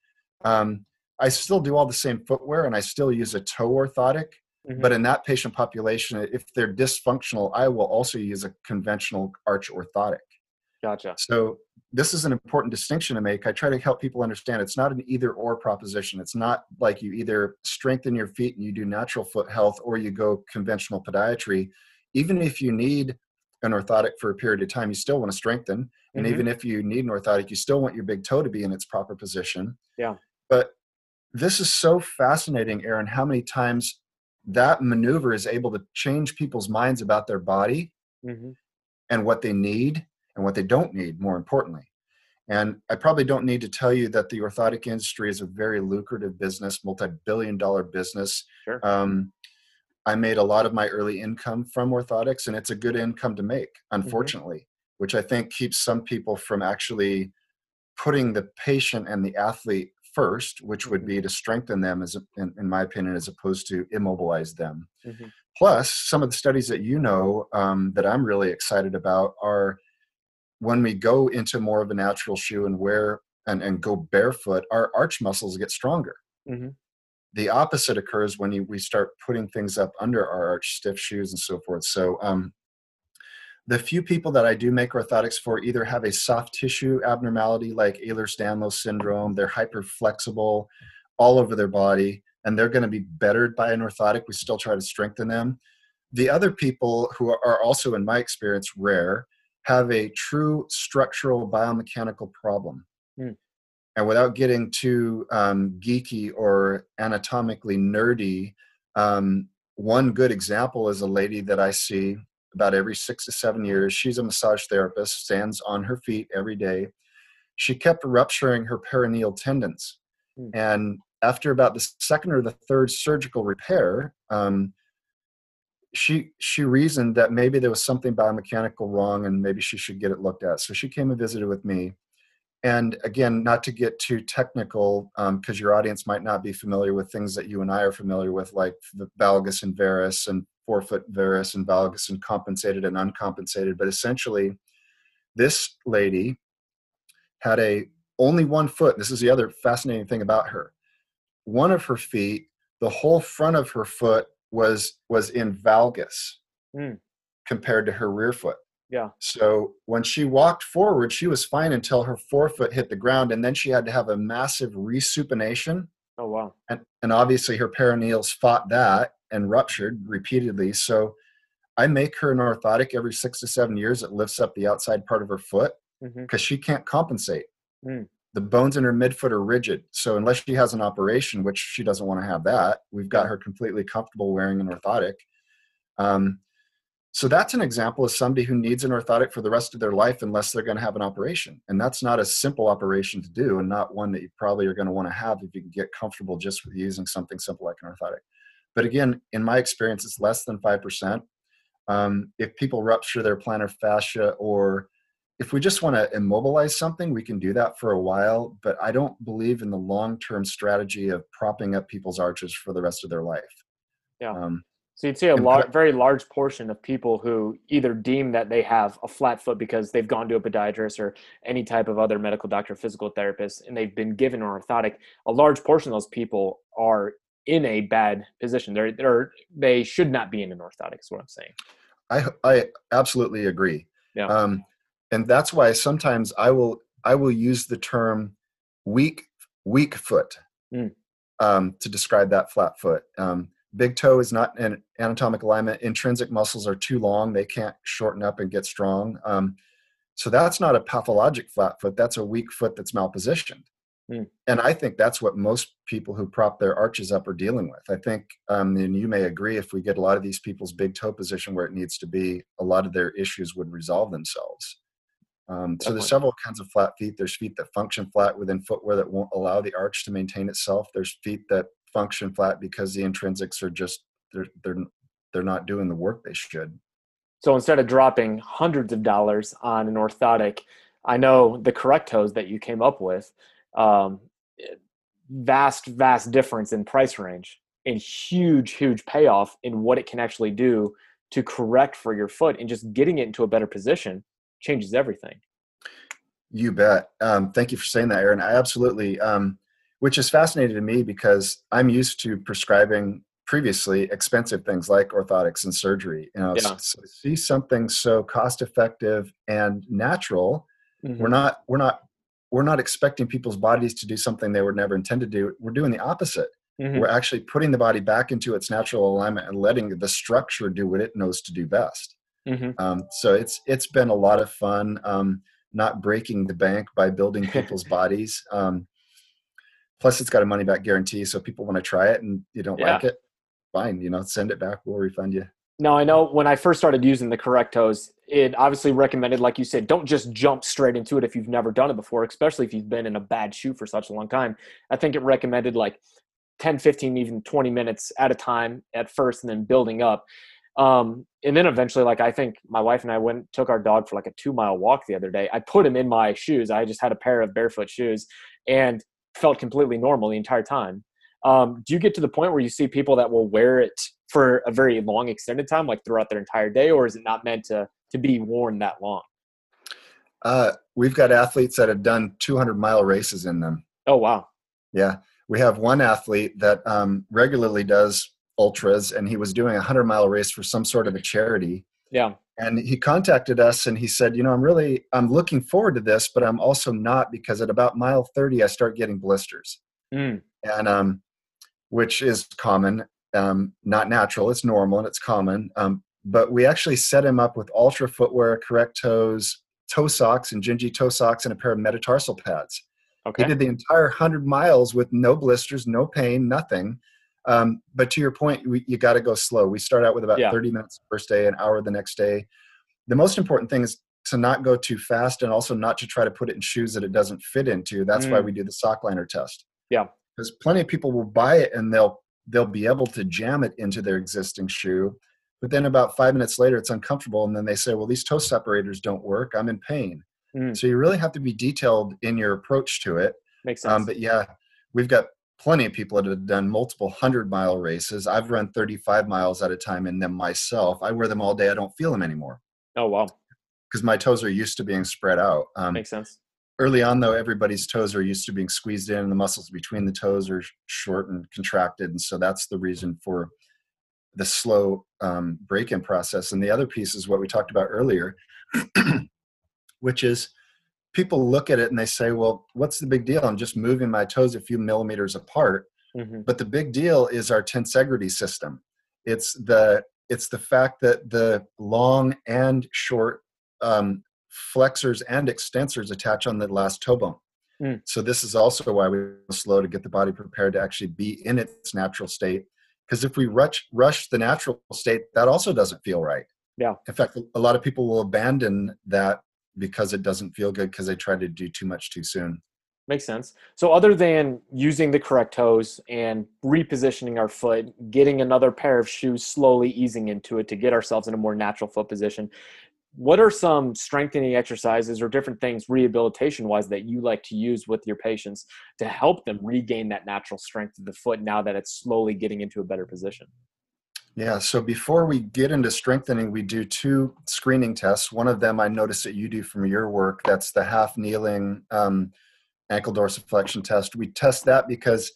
um, I still do all the same footwear and I still use a toe orthotic. Mhm. But in that patient population, if they're dysfunctional, I will also use a conventional arch orthotic. Gotcha. So this is an important distinction to make. I try to help people understand it's not an either or proposition. It's not like you either strengthen your feet and you do natural foot health or you go conventional podiatry. Even if you need an orthotic for a period of time, you still want to strengthen. And Mhm. even if you need an orthotic, you still want your big toe to be in its proper position. Yeah. But this is so fascinating, Aaron, how many times that maneuver is able to change people's minds about their body hmm and what they need and what they don't need, more importantly. And I probably don't need to tell you that the orthotic industry is a very lucrative business, multi billion dollar business. Sure. Um, I made a lot of my early income from orthotics, and it's a good income to make, unfortunately, which I think keeps some people from actually putting the patient and the athlete first, which would Mhm. be to strengthen them, as in, in my opinion, as opposed to immobilize them. hmm Plus, some of the studies that you know um, that I'm really excited about are when we go into more of a natural shoe and wear and, and go barefoot, our arch muscles get stronger. hmm The opposite occurs when you, we start putting things up under our arch, stiff shoes, and so forth. So, um, the few people that I do make orthotics for either have a soft tissue abnormality like Ehlers-Danlos syndrome, they're hyperflexible all over their body, and they're going to be bettered by an orthotic. We still try to strengthen them. The other people who are also, in my experience, rare, have a true structural biomechanical problem. Hmm. And without getting too um, geeky or anatomically nerdy, um, one good example is a lady that I see about every six to seven years. She's a massage therapist, stands on her feet every day. She kept rupturing her peroneal tendons. Hmm. And after about the second or the third surgical repair, um, she she reasoned that maybe there was something biomechanical wrong and maybe she should get it looked at. So she came and visited with me. And again, not to get too technical, um, because your audience might not be familiar with things that you and I are familiar with, like the valgus and varus and forefoot varus and valgus and compensated and uncompensated. But essentially, this lady had a only one foot. This is the other fascinating thing about her. One of her feet, the whole front of her foot was was in valgus Hmm. compared to her rear foot. Yeah. So when she walked forward, she was fine until her forefoot hit the ground, and then she had to have a massive resupination. Oh wow. And, and obviously, her peroneals fought that and ruptured repeatedly. So I make her an orthotic every six to seven years It lifts up the outside part of her foot because she can't compensate. Mm. The bones in her midfoot are rigid. So unless she has an operation, which she doesn't want to have that, we've got her completely comfortable wearing an orthotic. Um, so that's an example of somebody who needs an orthotic for the rest of their life unless they're going to have an operation. And that's not a simple operation to do and not one that you probably are going to want to have if you can get comfortable just with using something simple like an orthotic. But again, in my experience, it's less than 5%. Um, if people rupture their plantar fascia or if we just want to immobilize something, we can do that for a while, but I don't believe in the long term strategy of propping up people's arches for the rest of their life. Yeah. Um, so you'd see a lar- very large portion of people who either deem that they have a flat foot because they've gone to a podiatrist or any type of other medical doctor, physical therapist, and they've been given an orthotic. A large portion of those people are in a bad position. They're, they're they should not be in an orthotic. Is what I'm saying. I I absolutely agree. Yeah. Um, and that's why sometimes I will I will use the term weak weak foot mm. um, to describe that flat foot. Um, big toe is not an anatomic alignment. Intrinsic muscles are too long; they can't shorten up and get strong. Um, so that's not a pathologic flat foot. That's a weak foot that's malpositioned. Mm. And I think that's what most people who prop their arches up are dealing with. I think, um, and you may agree, if we get a lot of these people's big toe position where it needs to be, a lot of their issues would resolve themselves. Um, so there's several kinds of flat feet. There's feet that function flat within footwear that won't allow the arch to maintain itself. There's feet that function flat because the intrinsics are just they're they're they're not doing the work they should. So instead of dropping hundreds of dollars on an orthotic, I know the correct toes that you came up with, um, vast vast difference in price range and huge huge payoff in what it can actually do to correct for your foot and just getting it into a better position changes everything. You bet. Um, thank you for saying that, Aaron. I absolutely, um, which is fascinating to me because I'm used to prescribing previously expensive things like orthotics and surgery. You know, yeah. so see something so cost effective and natural. Mm-hmm. We're not we're not we're not expecting people's bodies to do something they were never intended to do. We're doing the opposite. Mm-hmm. We're actually putting the body back into its natural alignment and letting the structure do what it knows to do best. Mm-hmm. Um, so it's it's been a lot of fun. Um, not breaking the bank by building people's bodies. Um, plus, it's got a money back guarantee, so people want to try it and you don't yeah. like it, fine. You know, send it back. We'll refund you. Now I know when I first started using the Correct Toes, it obviously recommended, like you said, don't just jump straight into it if you've never done it before, especially if you've been in a bad shoe for such a long time. I think it recommended like 10, 15, even 20 minutes at a time at first and then building up. Um, and then eventually, like I think my wife and I went took our dog for like a two mile walk the other day. I put him in my shoes. I just had a pair of barefoot shoes and felt completely normal the entire time. Um, do you get to the point where you see people that will wear it for a very long extended time, like throughout their entire day, or is it not meant to to be worn that long? Uh, we've got athletes that have done 200 mile races in them. Oh wow! Yeah, we have one athlete that um, regularly does ultras and he was doing a 100 mile race for some sort of a charity. Yeah. And he contacted us and he said you know i'm really i'm looking forward to this but i'm also not because at about mile 30 i start getting blisters. Mm. and um which is common um not natural it's normal and it's common um but we actually set him up with Altra footwear correct toes toe socks and Injinji toe socks and a pair of metatarsal pads. Okay. he did the entire 100 miles with no blisters no pain nothing um, but to your point, we, you got to go slow. We start out with about yeah. 30 minutes first day, an hour the next day. The most important thing is to not go too fast and also not to try to put it in shoes that it doesn't fit into. That's mm. why we do the sock liner test. Yeah. Because plenty of people will buy it and they'll they'll be able to jam it into their existing shoe. But then about five minutes later, it's uncomfortable. And then they say, well, these toe separators don't work. I'm in pain. Mm. So you really have to be detailed in your approach to it. Makes um, sense. Um, but yeah, we've got plenty of people that have done multiple hundred mile races. I've run 35 miles at a time in them myself. I wear them all day. I don't feel them anymore. Oh, wow. Because my toes are used to being spread out. Um, Makes sense. Early on, though, everybody's toes are used to being squeezed in, and the muscles between the toes are short and contracted. And so that's the reason for the slow um, break in process. And the other piece is what we talked about earlier, which is people look at it and they say, well, what's the big deal? I'm just moving my toes a few millimeters apart. Mm-hmm. But the big deal is our tensegrity system. It's the it's the fact that the long and short um, flexors and extensors attach on the last toe bone. Mm. So this is also why we're slow to get the body prepared to actually be in its natural state. Because if we rush rush the natural state, that also doesn't feel right. Yeah. In fact, a lot of people will abandon that because it doesn't feel good because I try to do too much too soon. Makes sense. So, other than using the correct toes and repositioning our foot, getting another pair of shoes, slowly easing into it to get ourselves in a more natural foot position, what are some strengthening exercises or different things rehabilitation wise that you like to use with your patients to help them regain that natural strength of the foot now that it's slowly getting into a better position? Yeah, so before we get into strengthening, we do two screening tests. One of them I noticed that you do from your work. That's the half kneeling um, ankle dorsiflexion test. We test that because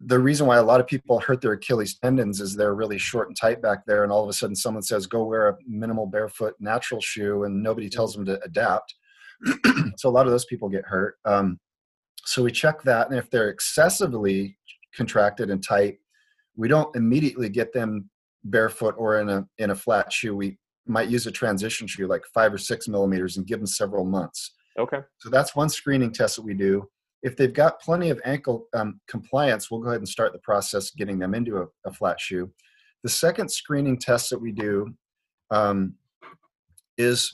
the reason why a lot of people hurt their Achilles tendons is they're really short and tight back there, and all of a sudden someone says, "Go wear a minimal barefoot natural shoe," and nobody tells them to adapt. so a lot of those people get hurt. Um, so we check that, and if they're excessively contracted and tight, we don't immediately get them barefoot or in a in a flat shoe. We might use a transition shoe, like five or six millimeters, and give them several months. Okay. So that's one screening test that we do. If they've got plenty of ankle um, compliance, we'll go ahead and start the process getting them into a, a flat shoe. The second screening test that we do um, is,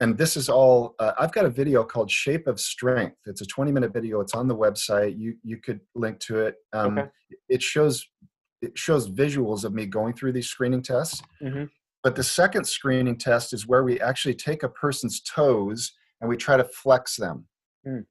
and this is all, uh, I've got a video called Shape of Strength. It's a 20 minute video. It's on the website. You, you could link to it. Um, Okay. It shows, it shows visuals of me going through these screening tests. hmm But the second screening test is where we actually take a person's toes and we try to flex them. Mm.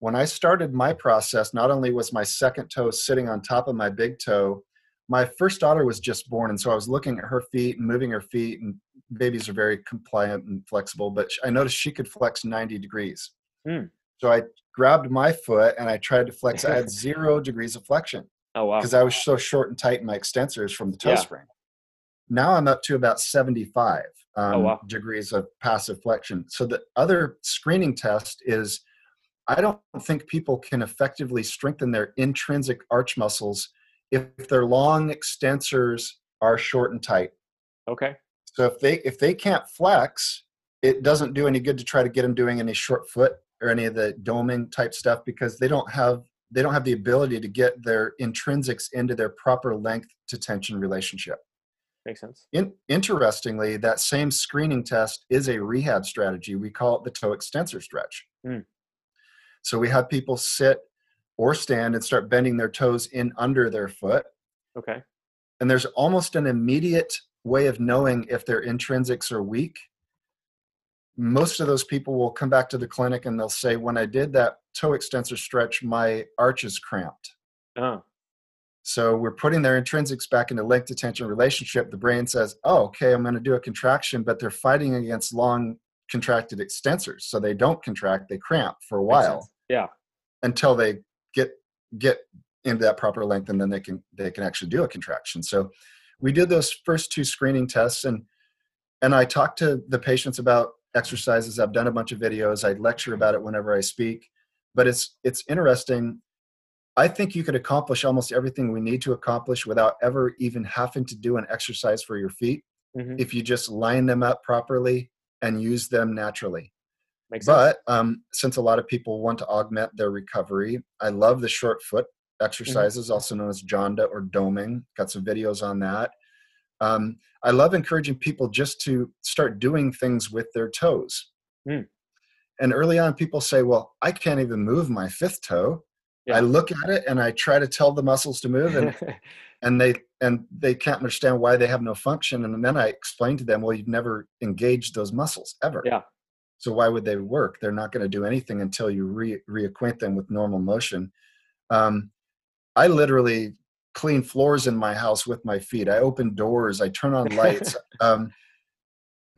When I started my process, not only was my second toe sitting on top of my big toe, my first daughter was just born. And so I was looking at her feet and moving her feet, and babies are very compliant and flexible, but I noticed she could flex 90 degrees. Mm. So I grabbed my foot and I tried to flex. I had zero degrees of flexion Oh wow. because I was so short and tight in my extensors from the toe Yeah. spring. Now I'm up to about 75 um, Oh, wow. degrees of passive flexion. So the other screening test is I don't think people can effectively strengthen their intrinsic arch muscles if their long extensors are short and tight. Okay. So if they if they can't flex, it doesn't do any good to try to get them doing any short foot or any of the doming type stuff because they don't have they don't have the ability to get their intrinsics into their proper length to tension relationship. Makes sense. In, interestingly, that same screening test is a rehab strategy. We call it the toe extensor stretch. Mm. So we have people sit or stand and start bending their toes in under their foot Okay. and there's almost an immediate way of knowing if their intrinsics are weak. Most of those people will come back to the clinic and they'll say, When I did that toe extensor stretch, my arches cramped. Oh. So we're putting their intrinsics back into length to tension relationship. The brain says, Oh, okay, I'm going to do a contraction, but they're fighting against long contracted extensors. So they don't contract, they cramp for a while. Yeah. until they get get into that proper length and then they can they can actually do a contraction so we did those first two screening tests and and i talked to the patients about exercises. I've done a bunch of videos. I lecture about it whenever i speak. But it's it's interesting. I think you could accomplish almost everything we need to accomplish without ever even having to do an exercise for your feet hmm if you just line them up properly and use them naturally. Makes but um, since a lot of people want to augment their recovery, I love the short foot exercises, also known as Janda or doming. Got some videos on that. Um, I love encouraging people just to start doing things with their toes. Mm. And early on, people say, "Well, I can't even move my fifth toe." Yeah. I look at it and I try to tell the muscles to move, and and they and they can't understand why they have no function. And then I explain to them, "Well, you've never engaged those muscles ever." Yeah. So why would they work? They're not going to do anything until you re- reacquaint them with normal motion. Um, I literally clean floors in my house with my feet. I open doors. I turn on lights. um,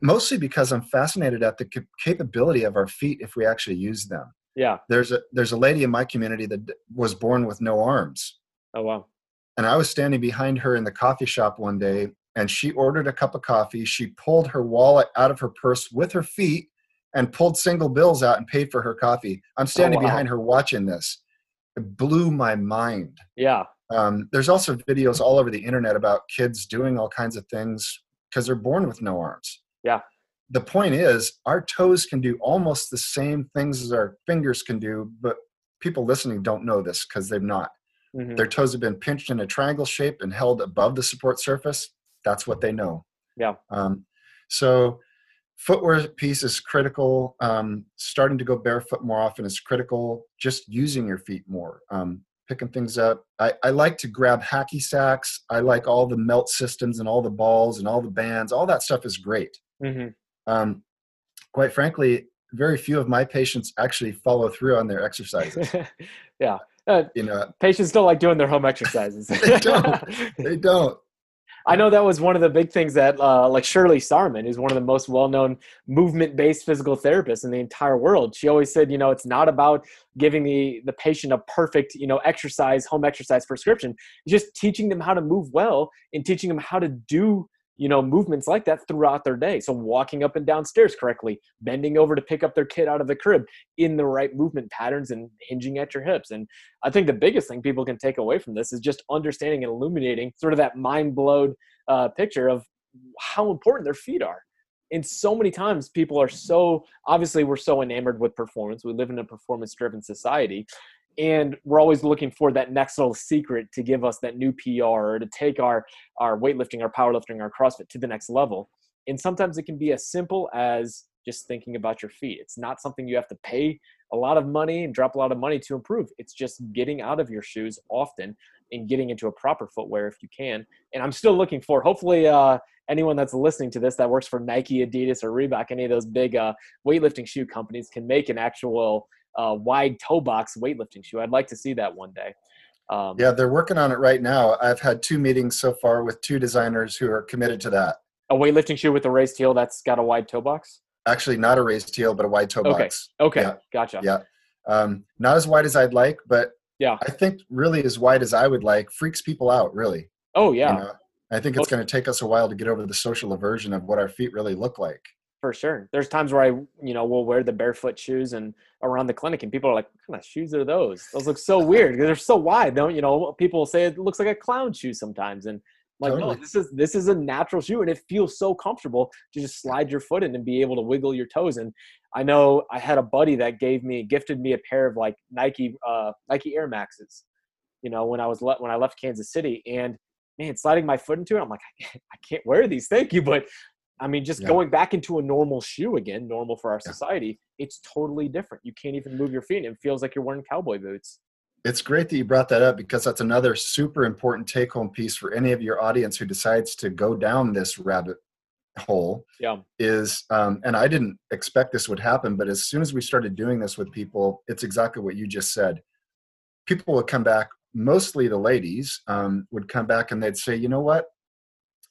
mostly because I'm fascinated at the cap- capability of our feet if we actually use them. yeah. There's a there's a lady in my community that d- was born with no arms, Oh wow. and I was standing behind her in the coffee shop one day, and she ordered a cup of coffee. She pulled her wallet out of her purse with her feet and pulled single bills out and paid for her coffee. I'm standing wow. behind her watching this. It blew my mind. Yeah. Um, there's also videos all over the internet about kids doing all kinds of things because they're born with no arms. Yeah. the point is, our toes can do almost the same things as our fingers can do, but people listening don't know this because they've not. Mhm. Their toes have been pinched in a triangle shape and held above the support surface. That's what they know. Yeah. Um, so, footwear piece is critical. Um, starting to go barefoot more often is critical. Just using your feet more, um, picking things up. I, I like to grab hacky sacks. I like all the melt systems and all the balls and all the bands. All that stuff is great. Mhm. Um, quite frankly, very few of my patients actually follow through on their exercises. yeah. Uh, You know, patients don't like doing their home exercises. They don't. they don't. I know that was one of the big things that, uh, like Shirley Sahrmann, who's one of the most well-known movement-based physical therapists in the entire world. She always said, you know, it's not about giving the the patient a perfect, you know, exercise home exercise prescription. It's just teaching them how to move well and teaching them how to do, you know, movements like that throughout their day. So walking up and down stairs correctly, bending over to pick up their kid out of the crib in the right movement patterns, and hinging at your hips. And I think the biggest thing people can take away from this is just understanding and illuminating sort of that mind blowed uh, picture of how important their feet are. And so many times people are so obviously we're so enamored with performance. We live in a performance driven society. And we're always looking for that next little secret to give us that new PR or to take our our weightlifting, our powerlifting, our CrossFit to the next level. And sometimes it can be as simple as just thinking about your feet. It's not something you have to pay a lot of money and drop a lot of money to improve. It's just getting out of your shoes often and getting into a proper footwear if you can. And I'm still looking for hopefully uh, anyone that's listening to this that works for Nike, Adidas, or Reebok, any of those big uh, weightlifting shoe companies can make an actual uh, wide toe box weightlifting shoe. I'd like to see that one day. Um, Yeah, they're working on it right now. I've had two meetings so far with two designers who are committed to that. A weightlifting shoe with a raised heel that's got a wide toe box. Actually, not a raised heel, but a wide toe Okay. box. Okay, Yeah. gotcha. Yeah. Um, not as wide as I'd like, but Yeah. I think really as wide as I would like freaks people out, really. Oh yeah. You know? I think it's going to take us a while to get over the social aversion of what our feet really look like. For sure. There's times where I, you know, will wear the barefoot shoes and around the clinic, and people are like, "What kind of shoes are those? Those look so weird. They're so wide." Don't you know? People say it looks like a clown shoe sometimes, and I'm like, Totally. no, this is this is a natural shoe, and it feels so comfortable to just slide your foot in and be able to wiggle your toes. And I know I had a buddy that gave me, gifted me a pair of like Nike, uh, Nike Air Maxes. You know, when I was le- when I left Kansas City, and man, sliding my foot into it, I'm like, I can't, I can't wear these. Thank you, but I mean, just Yeah. going back into a normal shoe again, normal for our Yeah. society, it's totally different. You can't even move your feet. and It feels like you're wearing cowboy boots. It's great that you brought that up because that's another super important take home piece for any of your audience who decides to go down this rabbit hole Yeah. is um, and i didn't expect this would happen but as soon as we started doing this with people it's exactly what you just said people would come back mostly the ladies um, would come back and they'd say you know what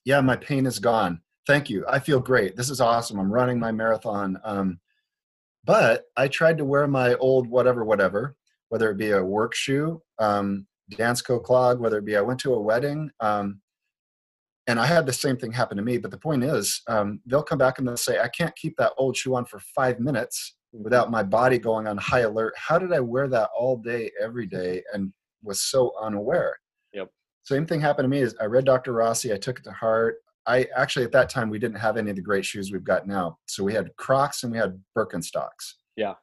yeah my pain is gone thank you i feel great this is awesome i'm running my marathon um, but i tried to wear my old whatever whatever whether it be a work shoe um, dansko clog whether it be i went to a wedding um, and I had the same thing happen to me. But the point is, um, they'll come back and they'll say, I can't keep that old shoe on for five minutes without my body going on high alert. How did I wear that all day, every day, and was so unaware? Yep. Same thing happened to me. Is I read Dr. Rossi. I took it to heart. I actually at that time we didn't have any of the great shoes we've got now. So we had Crocs and we had Birkenstocks. Yeah.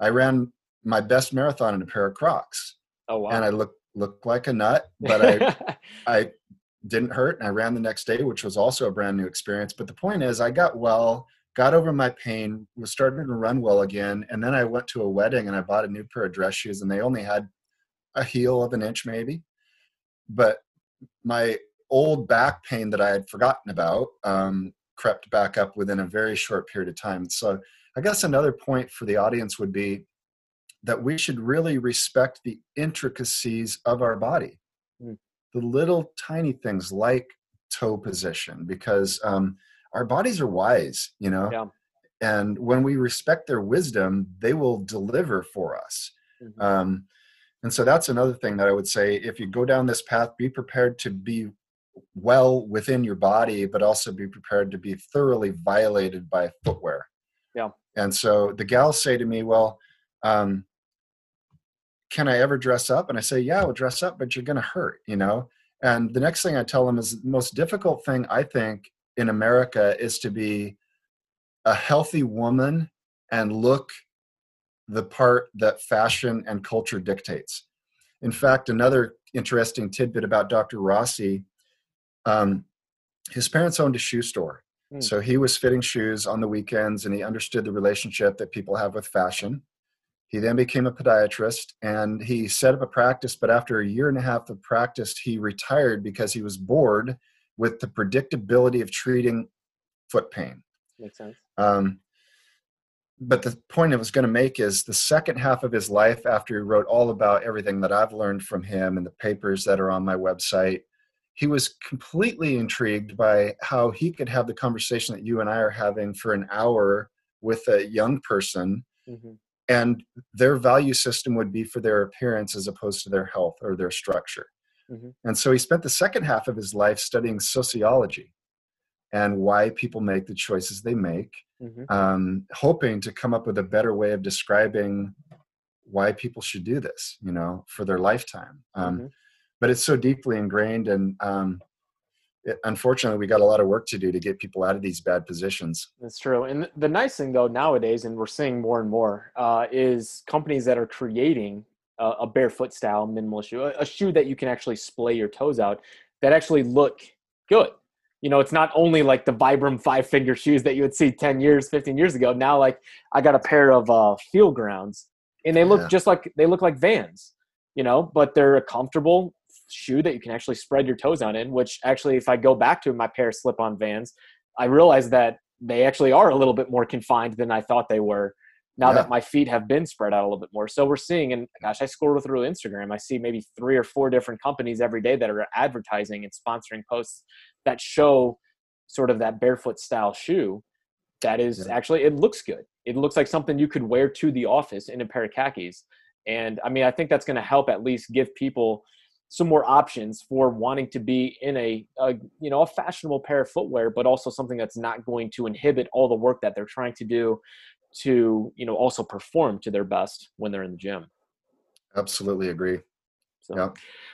I ran my best marathon in a pair of Crocs, Oh wow. and I looked looked like a nut, but I I didn't hurt and I ran the next day, which was also a brand new experience. But the point is, I got well, got over my pain, was starting to run well again. And then I went to a wedding and I bought a new pair of dress shoes, and they only had a heel of an inch maybe. But my old back pain that I had forgotten about um, crept back up within a very short period of time. So I guess another point for the audience would be that we should really respect the intricacies of our body the little tiny things like toe position because um, our bodies are wise you know Yeah. and when we respect their wisdom they will deliver for us Mhm. um, and so that's another thing that i would say if you go down this path be prepared to be well within your body but also be prepared to be thoroughly violated by footwear Yeah. and so the gals say to me well um, can I ever dress up? And I say, yeah, I will dress up, but you're going to hurt, you know? And the next thing I tell them is the most difficult thing I think in America is to be a healthy woman and look the part that fashion and culture dictates. In fact, another interesting tidbit about Dr. Rossi um, his parents owned a shoe store. Mm. So he was fitting shoes on the weekends and he understood the relationship that people have with fashion. He then became a podiatrist and he set up a practice, but after a year and a half of practice, he retired because he was bored with the predictability of treating foot pain. Makes sense. Um, but the point I was going to make is the second half of his life, after he wrote all about everything that I've learned from him and the papers that are on my website, he was completely intrigued by how he could have the conversation that you and I are having for an hour with a young person. Mm-hmm. And their value system would be for their appearance as opposed to their health or their structure. Mm-hmm. And so he spent the second half of his life studying sociology and why people make the choices they make mm-hmm. um, hoping to come up with a better way of describing why people should do this, you know, for their lifetime. Um, mm-hmm. But it's so deeply ingrained, and um, it, unfortunately, we got a lot of work to do to get people out of these bad positions. That's true. And the nice thing, though, nowadays, and we're seeing more and more, uh, is companies that are creating a, a barefoot style minimal shoe, a, a shoe that you can actually splay your toes out, that actually look good you know, it's not only like the Vibram five finger shoes that you would see 10 years, 15 years ago. Now, like I got a pair of uh, Feelgrounds and they look yeah. just like, they look like Vans, you know, but they're a comfortable shoe that you can actually spread your toes on in, which actually, if I go back to my pair of slip on Vans, I realize that they actually are a little bit more confined than I thought they were now yeah. that my feet have been spread out a little bit more. So we're seeing, and gosh, I scroll through Instagram. I see maybe three or four different companies every day that are advertising and sponsoring posts that show sort of that barefoot style shoe. That is yeah. actually, it looks good. It looks like something you could wear to the office in a pair of khakis. And I mean, I think that's going to help at least give people some more options for wanting to be in a, a, you know a fashionable pair of footwear but also something that's not going to inhibit all the work that they're trying to do to you know also perform to their best when they're in the gym. Absolutely agree so, yeah.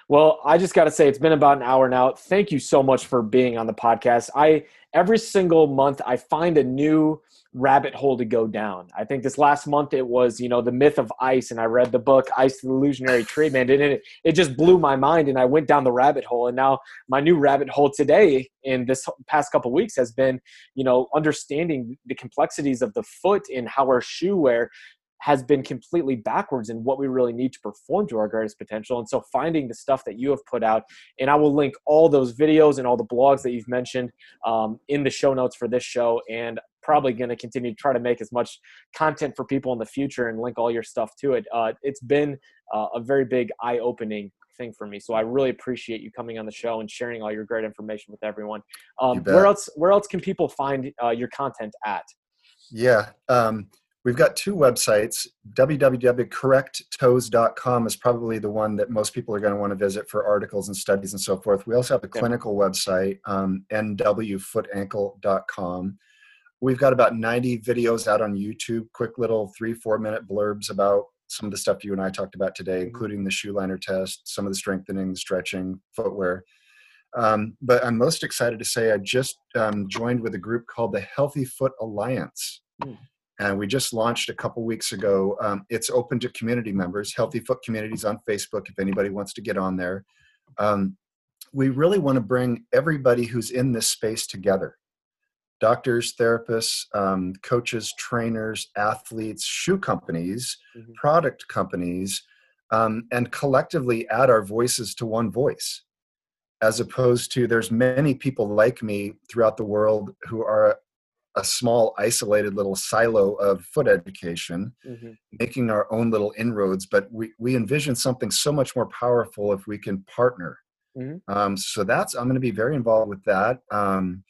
well i just got to say it's been about an hour now thank you so much for being on the podcast i every single month i find a new rabbit hole to go down. I think this last month it was, you know, the myth of ice, and I read the book Ice the Illusionary Treatment, and it, it just blew my mind, and I went down the rabbit hole. And now my new rabbit hole today in this past couple weeks has been, you know, understanding the complexities of the foot and how our shoe wear has been completely backwards in what we really need to perform to our greatest potential. And so finding the stuff that you have put out, and I will link all those videos and all the blogs that you've mentioned um, in the show notes for this show. And probably going to continue to try to make as much content for people in the future and link all your stuff to it. Uh, it's been uh, a very big eye opening thing for me. So I really appreciate you coming on the show and sharing all your great information with everyone. Um, where else? Where else can people find uh, your content at? Yeah. Um, We've got two websites. www.correcttoes.com is probably the one that most people are going to want to visit for articles and studies and so forth. We also have a clinical website, um, nwfootankle.com. We've got about 90 videos out on YouTube, quick little three, four minute blurbs about some of the stuff you and I talked about today, mm-hmm. including the shoe liner test, some of the strengthening, the stretching, footwear. Um, but I'm most excited to say I just um, joined with a group called the Healthy Foot Alliance. Mm and we just launched a couple weeks ago. Um, it's open to community members, Healthy Foot Communities on Facebook, if anybody wants to get on there. Um, we really want to bring everybody who's in this space together doctors, therapists, um, coaches, trainers, athletes, shoe companies, mm-hmm. product companies, um, and collectively add our voices to one voice. As opposed to, there's many people like me throughout the world who are a small isolated little silo of foot education mm-hmm. making our own little inroads but we, we envision something so much more powerful if we can partner. Mm-hmm. um, so that's i'm going to be very involved with that. Um,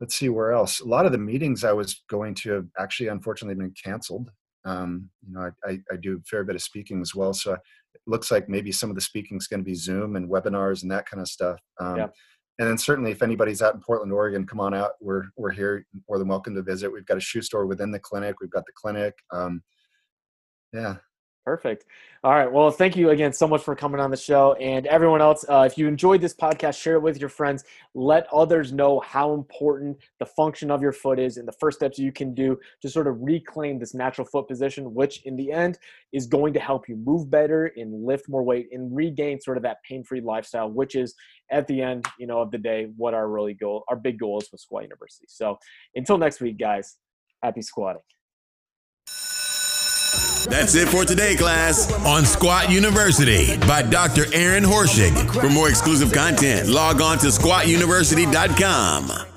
let's see where else. A lot of the meetings i was going to have actually unfortunately been canceled. Um, you know I, I, I, do a fair bit of speaking as well so it looks like maybe some of the speaking is going to be zoom and webinars and that kind of stuff. Um, yeah and then certainly if anybody's out in portland oregon come on out. We're we're here. More than welcome to visit. We've got a shoe store within the clinic. We've got the clinic. Um, yeah Perfect. All right. Well, thank you again so much for coming on the show. And everyone else, uh, if you enjoyed this podcast, share it with your friends. Let others know how important the function of your foot is and the first steps you can do to sort of reclaim this natural foot position, which in the end is going to help you move better and lift more weight and regain sort of that pain free lifestyle, which is at the end, you know, of the day, what our really goal, our big goal is with Squat University. So until next week, guys, happy squatting. That's it for today, class, on Squat University by Dr. Aaron Horschig. For more exclusive content, log on to squatuniversity.com.